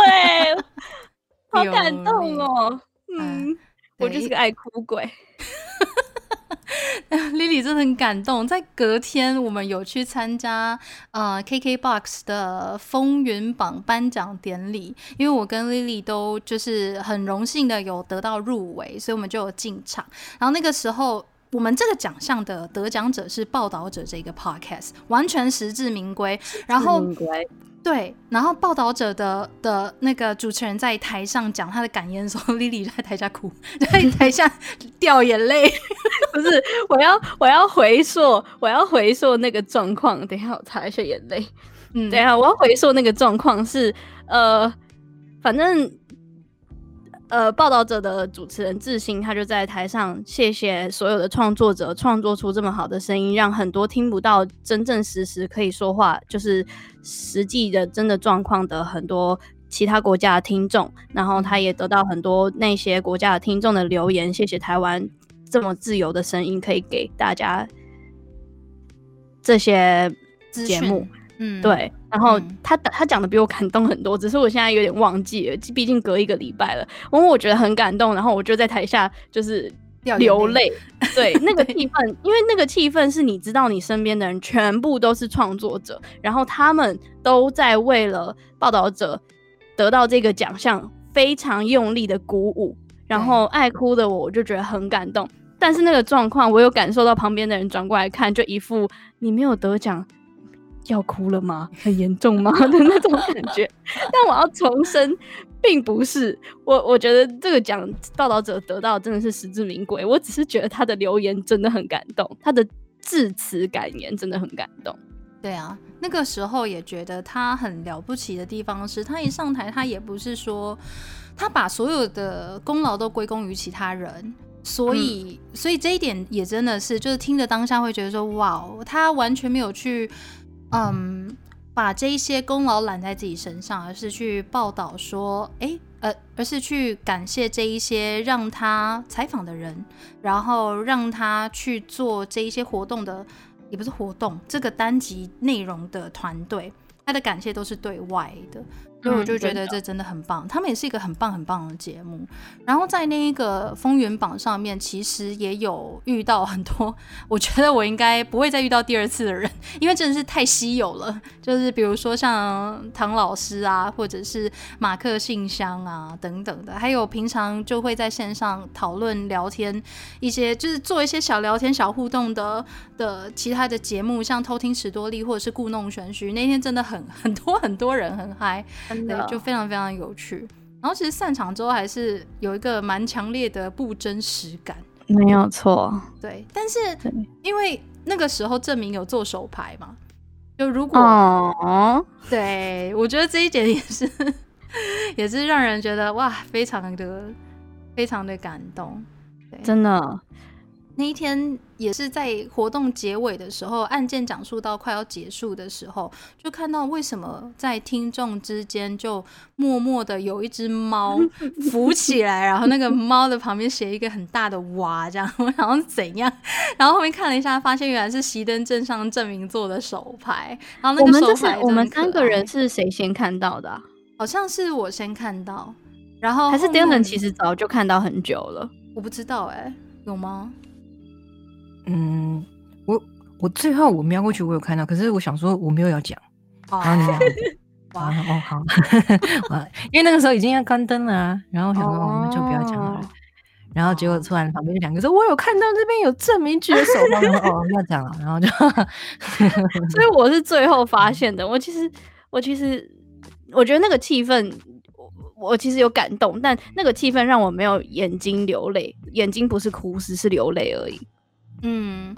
好感动哦。嗯，我就是个爱哭鬼。Lily 真的很感动，在隔天我们有去参加呃 KKBOX 的风云榜颁奖典礼，因为我跟 Lily 都就是很荣幸的有得到入围，所以我们就有进场。然后那个时候，我们这个奖项的得奖者是报道者这个 Podcast，完全实至名归。然后。对，然后报道者的的那个主持人在台上讲他的感言的时候，莉莉在台下哭，在 台下掉眼泪。不是，我要我要回溯，我要回溯那个状况。等一下，我擦一下眼泪。嗯，等一下，我要回溯那个状况是，呃，反正。呃，报道者的主持人志兴，他就在台上谢谢所有的创作者，创作出这么好的声音，让很多听不到真正实时可以说话，就是实际的真的状况的很多其他国家的听众，然后他也得到很多那些国家的听众的留言，谢谢台湾这么自由的声音，可以给大家这些节目。嗯，对。然后他他讲的比我感动很多，只是我现在有点忘记了，毕竟隔一个礼拜了。因为我觉得很感动，然后我就在台下就是流泪。对，那个气氛，因为那个气氛是你知道，你身边的人全部都是创作者，然后他们都在为了报道者得到这个奖项非常用力的鼓舞。然后爱哭的我，我就觉得很感动。但是那个状况，我有感受到旁边的人转过来看，就一副你没有得奖。要哭了吗？很严重吗的那种感觉？但我要重申，并不是我。我觉得这个奖报道者得到真的是实至名归。我只是觉得他的留言真的很感动，他的致辞感言真的很感动。对啊，那个时候也觉得他很了不起的地方是，他一上台，他也不是说他把所有的功劳都归功于其他人，所以，所以这一点也真的是，就是听着当下会觉得说，哇，他完全没有去。嗯，把这一些功劳揽在自己身上，而是去报道说，哎，呃，而是去感谢这一些让他采访的人，然后让他去做这一些活动的，也不是活动，这个单集内容的团队，他的感谢都是对外的。所以我就觉得这真的很棒，他们也是一个很棒很棒的节目。然后在那一个风云榜上面，其实也有遇到很多，我觉得我应该不会再遇到第二次的人，因为真的是太稀有了。就是比如说像唐老师啊，或者是马克信箱啊等等的，还有平常就会在线上讨论聊天一些，就是做一些小聊天、小互动的的其他的节目，像偷听史多利或者是故弄玄虚。那天真的很很多很多人很嗨。对，就非常非常有趣。然后其实散场之后还是有一个蛮强烈的不真实感，没有错。对，但是因为那个时候证明有做手牌嘛，就如果哦，对我觉得这一点也是 也是让人觉得哇，非常的非常的感动，真的。那一天也是在活动结尾的时候，案件讲述到快要结束的时候，就看到为什么在听众之间就默默的有一只猫 浮起来，然后那个猫的旁边写一个很大的“哇”这样，然后怎样？然后后面看了一下，发现原来是熄灯镇上证明做的手牌。然后那个手牌，我们三个人是谁先看到的？好像是我先看到，然后还是 Dylan 其实早就看到很久了，我不知道哎，有吗？嗯，我我最后我瞄过去，我有看到，可是我想说我没有要讲。哦，哇哦好，因为那个时候已经要关灯了啊，然后我想说我们就不要讲了。然后结果突然旁边两个说：“我有看到这边有证明举手。”哦，要讲了，然后就，所以我是最后发现的。我其实我其实我觉得那个气氛，我我其实有感动，但那个气氛让我没有眼睛流泪，眼睛不是哭，只是流泪而已。嗯，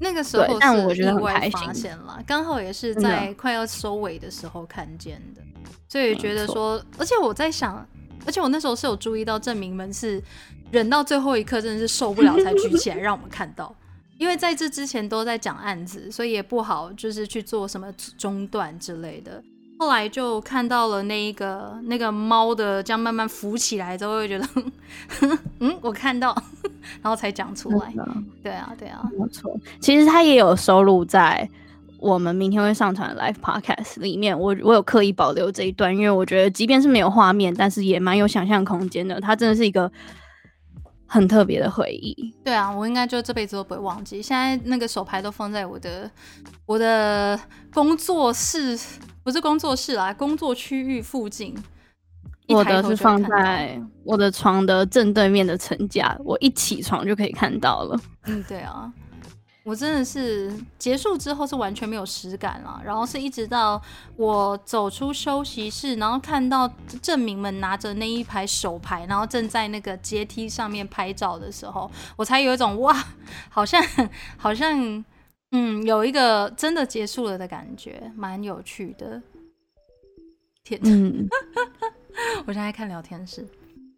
那个时候但我觉得很开心了，刚好也是在快要收尾的时候看见的，所以觉得说，而且我在想，而且我那时候是有注意到证明们是忍到最后一刻，真的是受不了才举起来 让我们看到，因为在这之前都在讲案子，所以也不好就是去做什么中断之类的。后来就看到了那一个那个猫的这样慢慢浮起来之后，会觉得，嗯，我看到，然后才讲出来。对啊，对啊，没错。其实它也有收录在我们明天会上传的 live podcast 里面。我我有刻意保留这一段，因为我觉得即便是没有画面，但是也蛮有想象空间的。它真的是一个很特别的回忆。对啊，我应该就这辈子都不会忘记。现在那个手牌都放在我的我的工作室。不是工作室啦，工作区域附近。我的是放在我的床的正对面的层架，我一起床就可以看到了。嗯，对啊，我真的是结束之后是完全没有实感了，然后是一直到我走出休息室，然后看到证明们拿着那一排手牌，然后正在那个阶梯上面拍照的时候，我才有一种哇，好像好像。嗯，有一个真的结束了的感觉，蛮有趣的。天，嗯，我现在看聊天室，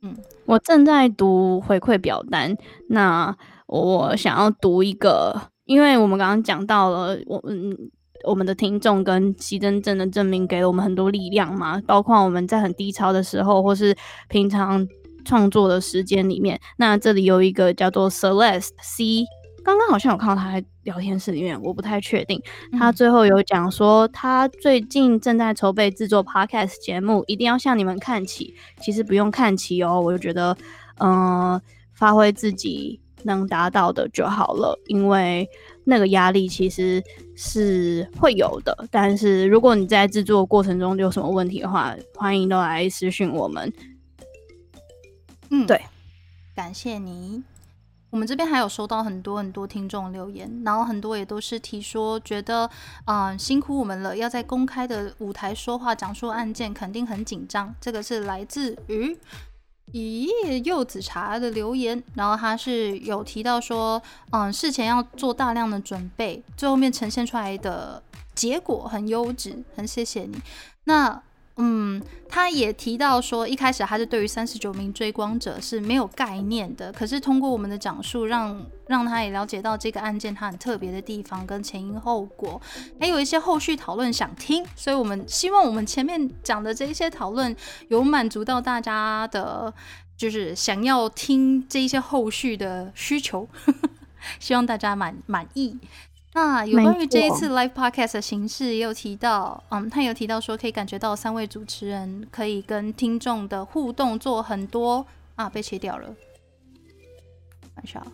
嗯，我正在读回馈表单。那我想要读一个，因为我们刚刚讲到了，我嗯，我们的听众跟西真正的证明给了我们很多力量嘛，包括我们在很低潮的时候，或是平常创作的时间里面。那这里有一个叫做 Celeste C，刚刚好像有看到他在聊天室里面，我不太确定。他最后有讲说，他最近正在筹备制作 Podcast 节目，一定要向你们看齐。其实不用看齐哦，我就觉得，嗯，发挥自己能达到的就好了，因为。那个压力其实是会有的，但是如果你在制作过程中有什么问题的话，欢迎都来私讯我们。嗯，对，感谢你。我们这边还有收到很多很多听众留言，然后很多也都是提说觉得，嗯，辛苦我们了，要在公开的舞台说话讲述案件，肯定很紧张。这个是来自于。咦，柚子茶的留言，然后他是有提到说，嗯，事前要做大量的准备，最后面呈现出来的结果很优质，很谢谢你。那。嗯，他也提到说，一开始他是对于三十九名追光者是没有概念的，可是通过我们的讲述，让让他也了解到这个案件它很特别的地方跟前因后果，还有一些后续讨论想听，所以我们希望我们前面讲的这一些讨论有满足到大家的，就是想要听这一些后续的需求，希望大家满满意。那有关于这一次 live podcast 的形式，也有提到，嗯，他有提到说可以感觉到三位主持人可以跟听众的互动做很多啊，被切掉了，看一下，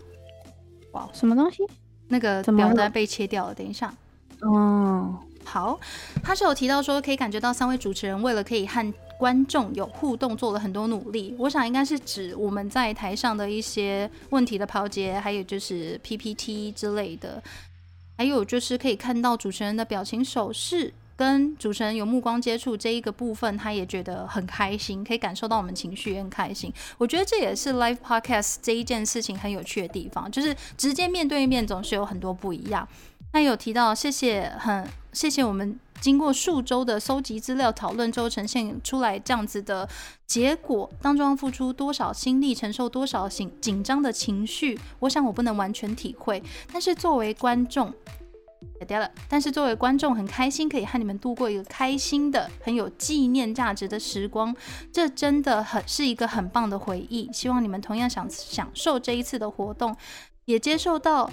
哇，什么东西？那个表单被切掉了，等一下，哦，好，他是有提到说可以感觉到三位主持人为了可以和观众有互动，做了很多努力。我想应该是指我们在台上的一些问题的抛接，还有就是 PPT 之类的。还有就是可以看到主持人的表情手势，跟主持人有目光接触这一个部分，他也觉得很开心，可以感受到我们情绪很开心。我觉得这也是 live podcast 这一件事情很有趣的地方，就是直接面对面总是有很多不一样。那有提到谢谢，很谢谢我们经过数周的搜集资料讨论之后呈现出来这样子的结果，当中要付出多少心力，承受多少紧紧张的情绪，我想我不能完全体会，但是作为观众。掉了，但是作为观众很开心，可以和你们度过一个开心的、很有纪念价值的时光，这真的很是一个很棒的回忆。希望你们同样想享受这一次的活动，也接受到。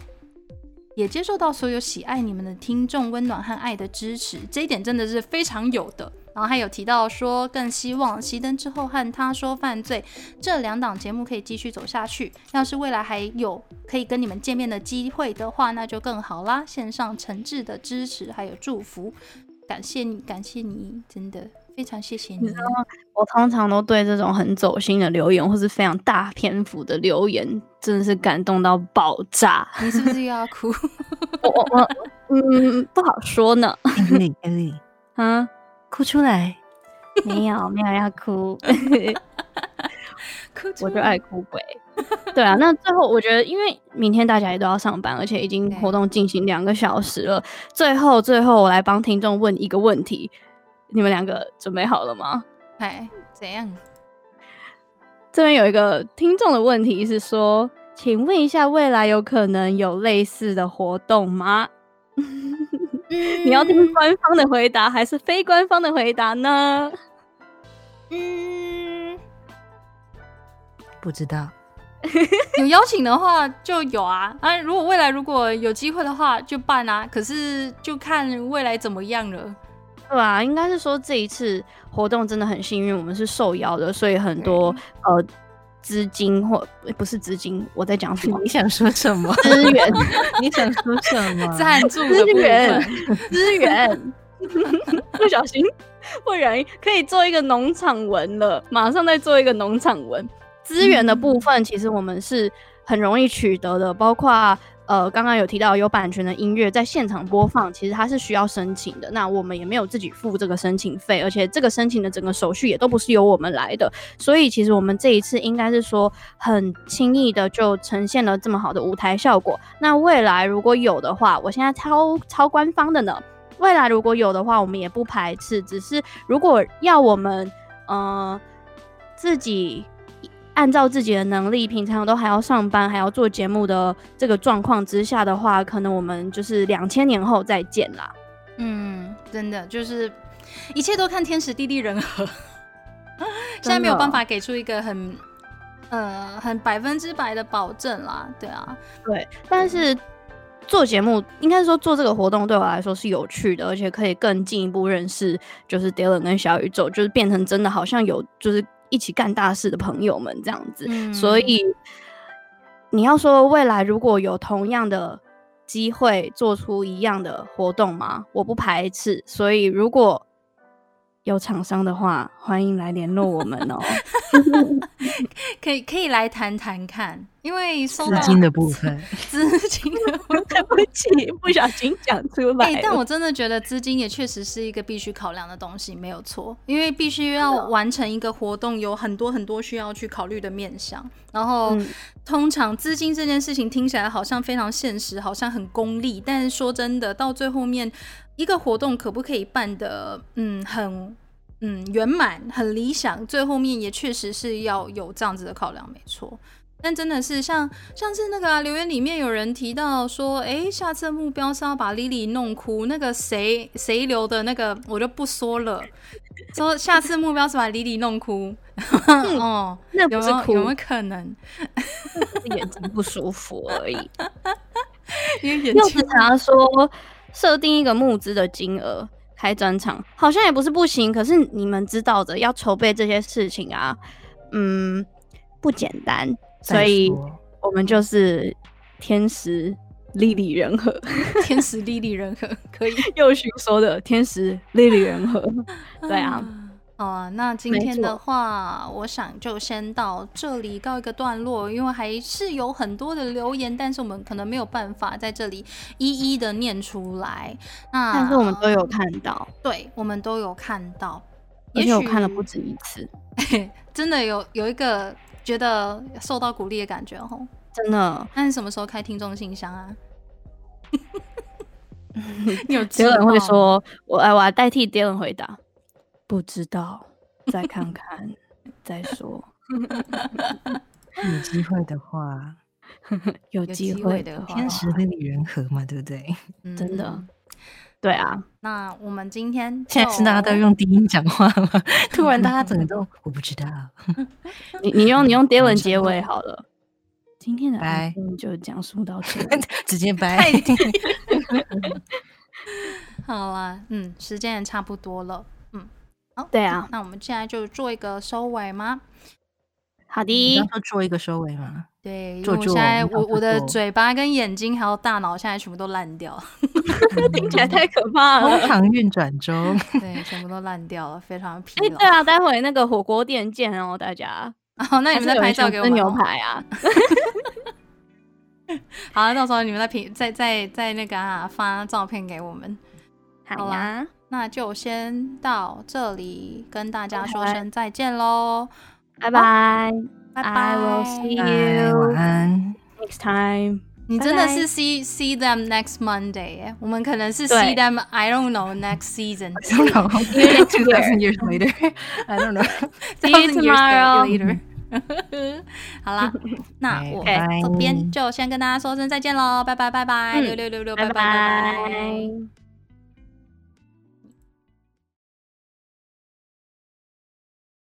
也接受到所有喜爱你们的听众温暖和爱的支持，这一点真的是非常有的。然后还有提到说，更希望熄灯之后和他说犯罪这两档节目可以继续走下去。要是未来还有可以跟你们见面的机会的话，那就更好啦。献上诚挚的支持还有祝福，感谢你，感谢你，真的。非常谢谢你。知道吗？我通常都对这种很走心的留言，或是非常大篇幅的留言，真的是感动到爆炸。你是不是又要哭？我我嗯，不好说呢。啊，哭出来？没有没 有要哭，哭我就爱哭鬼。对啊，那最后我觉得，因为明天大家也都要上班，而且已经活动进行两个小时了。最后最后，我来帮听众问一个问题。你们两个准备好了吗？哎，怎样？这边有一个听众的问题是说，请问一下，未来有可能有类似的活动吗？你要听官方的回答还是非官方的回答呢？嗯，不知道。有邀请的话就有啊啊！如果未来如果有机会的话就办啊，可是就看未来怎么样了。对啊，应该是说这一次活动真的很幸运，我们是受邀的，所以很多呃资金或不是资金，我在讲什么？你想说什么？资源？你想说什么？赞助资源？资源？不小心，不然可以做一个农场文了，马上再做一个农场文。资源的部分其实我们是很容易取得的，包括。呃，刚刚有提到有版权的音乐在现场播放，其实它是需要申请的。那我们也没有自己付这个申请费，而且这个申请的整个手续也都不是由我们来的。所以其实我们这一次应该是说很轻易的就呈现了这么好的舞台效果。那未来如果有的话，我现在超超官方的呢。未来如果有的话，我们也不排斥，只是如果要我们呃自己。按照自己的能力，平常都还要上班，还要做节目的这个状况之下的话，可能我们就是两千年后再见啦。嗯，真的就是一切都看天时地利人和，现在没有办法给出一个很呃很百分之百的保证啦，对啊，对，但是。做节目应该说做这个活动对我来说是有趣的，而且可以更进一步认识，就是 Dylan 跟小宇宙，就是变成真的好像有就是一起干大事的朋友们这样子。所以你要说未来如果有同样的机会做出一样的活动吗？我不排斥。所以如果有厂商的话，欢迎来联络我们哦。可以可以来谈谈看，因为资金的部分，资金对不起，不小心讲出来。但我真的觉得资金也确实是一个必须考量的东西，没有错。因为必须要完成一个活动，有很多很多需要去考虑的面向。然后，通常资金这件事情听起来好像非常现实，好像很功利。但是说真的，到最后面。一个活动可不可以办的，嗯，很，嗯，圆满，很理想，最后面也确实是要有这样子的考量，没错。但真的是像上次那个留言里面有人提到说，哎，下次目标是要把 Lily 弄哭，那个谁谁留的那个我就不说了。说下次目标是把 Lily 弄哭，哦，那不是哭，有没有可能？眼睛不舒服而已。因为又是他说。设定一个募资的金额开专场，好像也不是不行。可是你们知道的，要筹备这些事情啊，嗯，不简单。所以我们就是天时地利人和，天时地利人和可以。又勋说的天时地利人和，对啊。好啊，那今天的话，我想就先到这里告一个段落，因为还是有很多的留言，但是我们可能没有办法在这里一一的念出来。那但是我们都有看到，对，我们都有看到，而且我看了不止一次，真的有有一个觉得受到鼓励的感觉哦，真的。那你什么时候开听众信箱啊？有有人会说，我哎，我代替 Dylan 回答。不知道，再看看再说。有机会的话，有机会的话，天时地利人和嘛，对不对？真的，对啊。那我们今天现在是大家都用低音讲话吗？突然大家整个都我不知道。你你用你用跌文结尾好了。今天的拜就讲述到这，直接拜。好了，嗯，时间也差不多了。对啊，那我们现在就做一个收尾吗？好的，要做一个收尾吗？对，因为我现在我我的嘴巴跟眼睛还有大脑现在全部都烂掉了 听起来太可怕了。通常运转中，对，全部都烂掉了，非常疲劳。对啊，待会那个火锅店见哦，大家。好，那你们再拍照给我们牛排啊。好，到时候你们再评，再再再那个啊，发照片给我们。好啦。那就先到这里，跟大家说声再见喽，拜拜，拜拜，I will see you，，next time。你真的是 see see them next Monday，我们可能是 see them I don't know next season，I don't know，two thousand years later，I don't know，see you tomorrow Later.。好啦，那我这边就先跟大家说声再见喽，拜拜拜拜，六六六六，拜拜拜拜。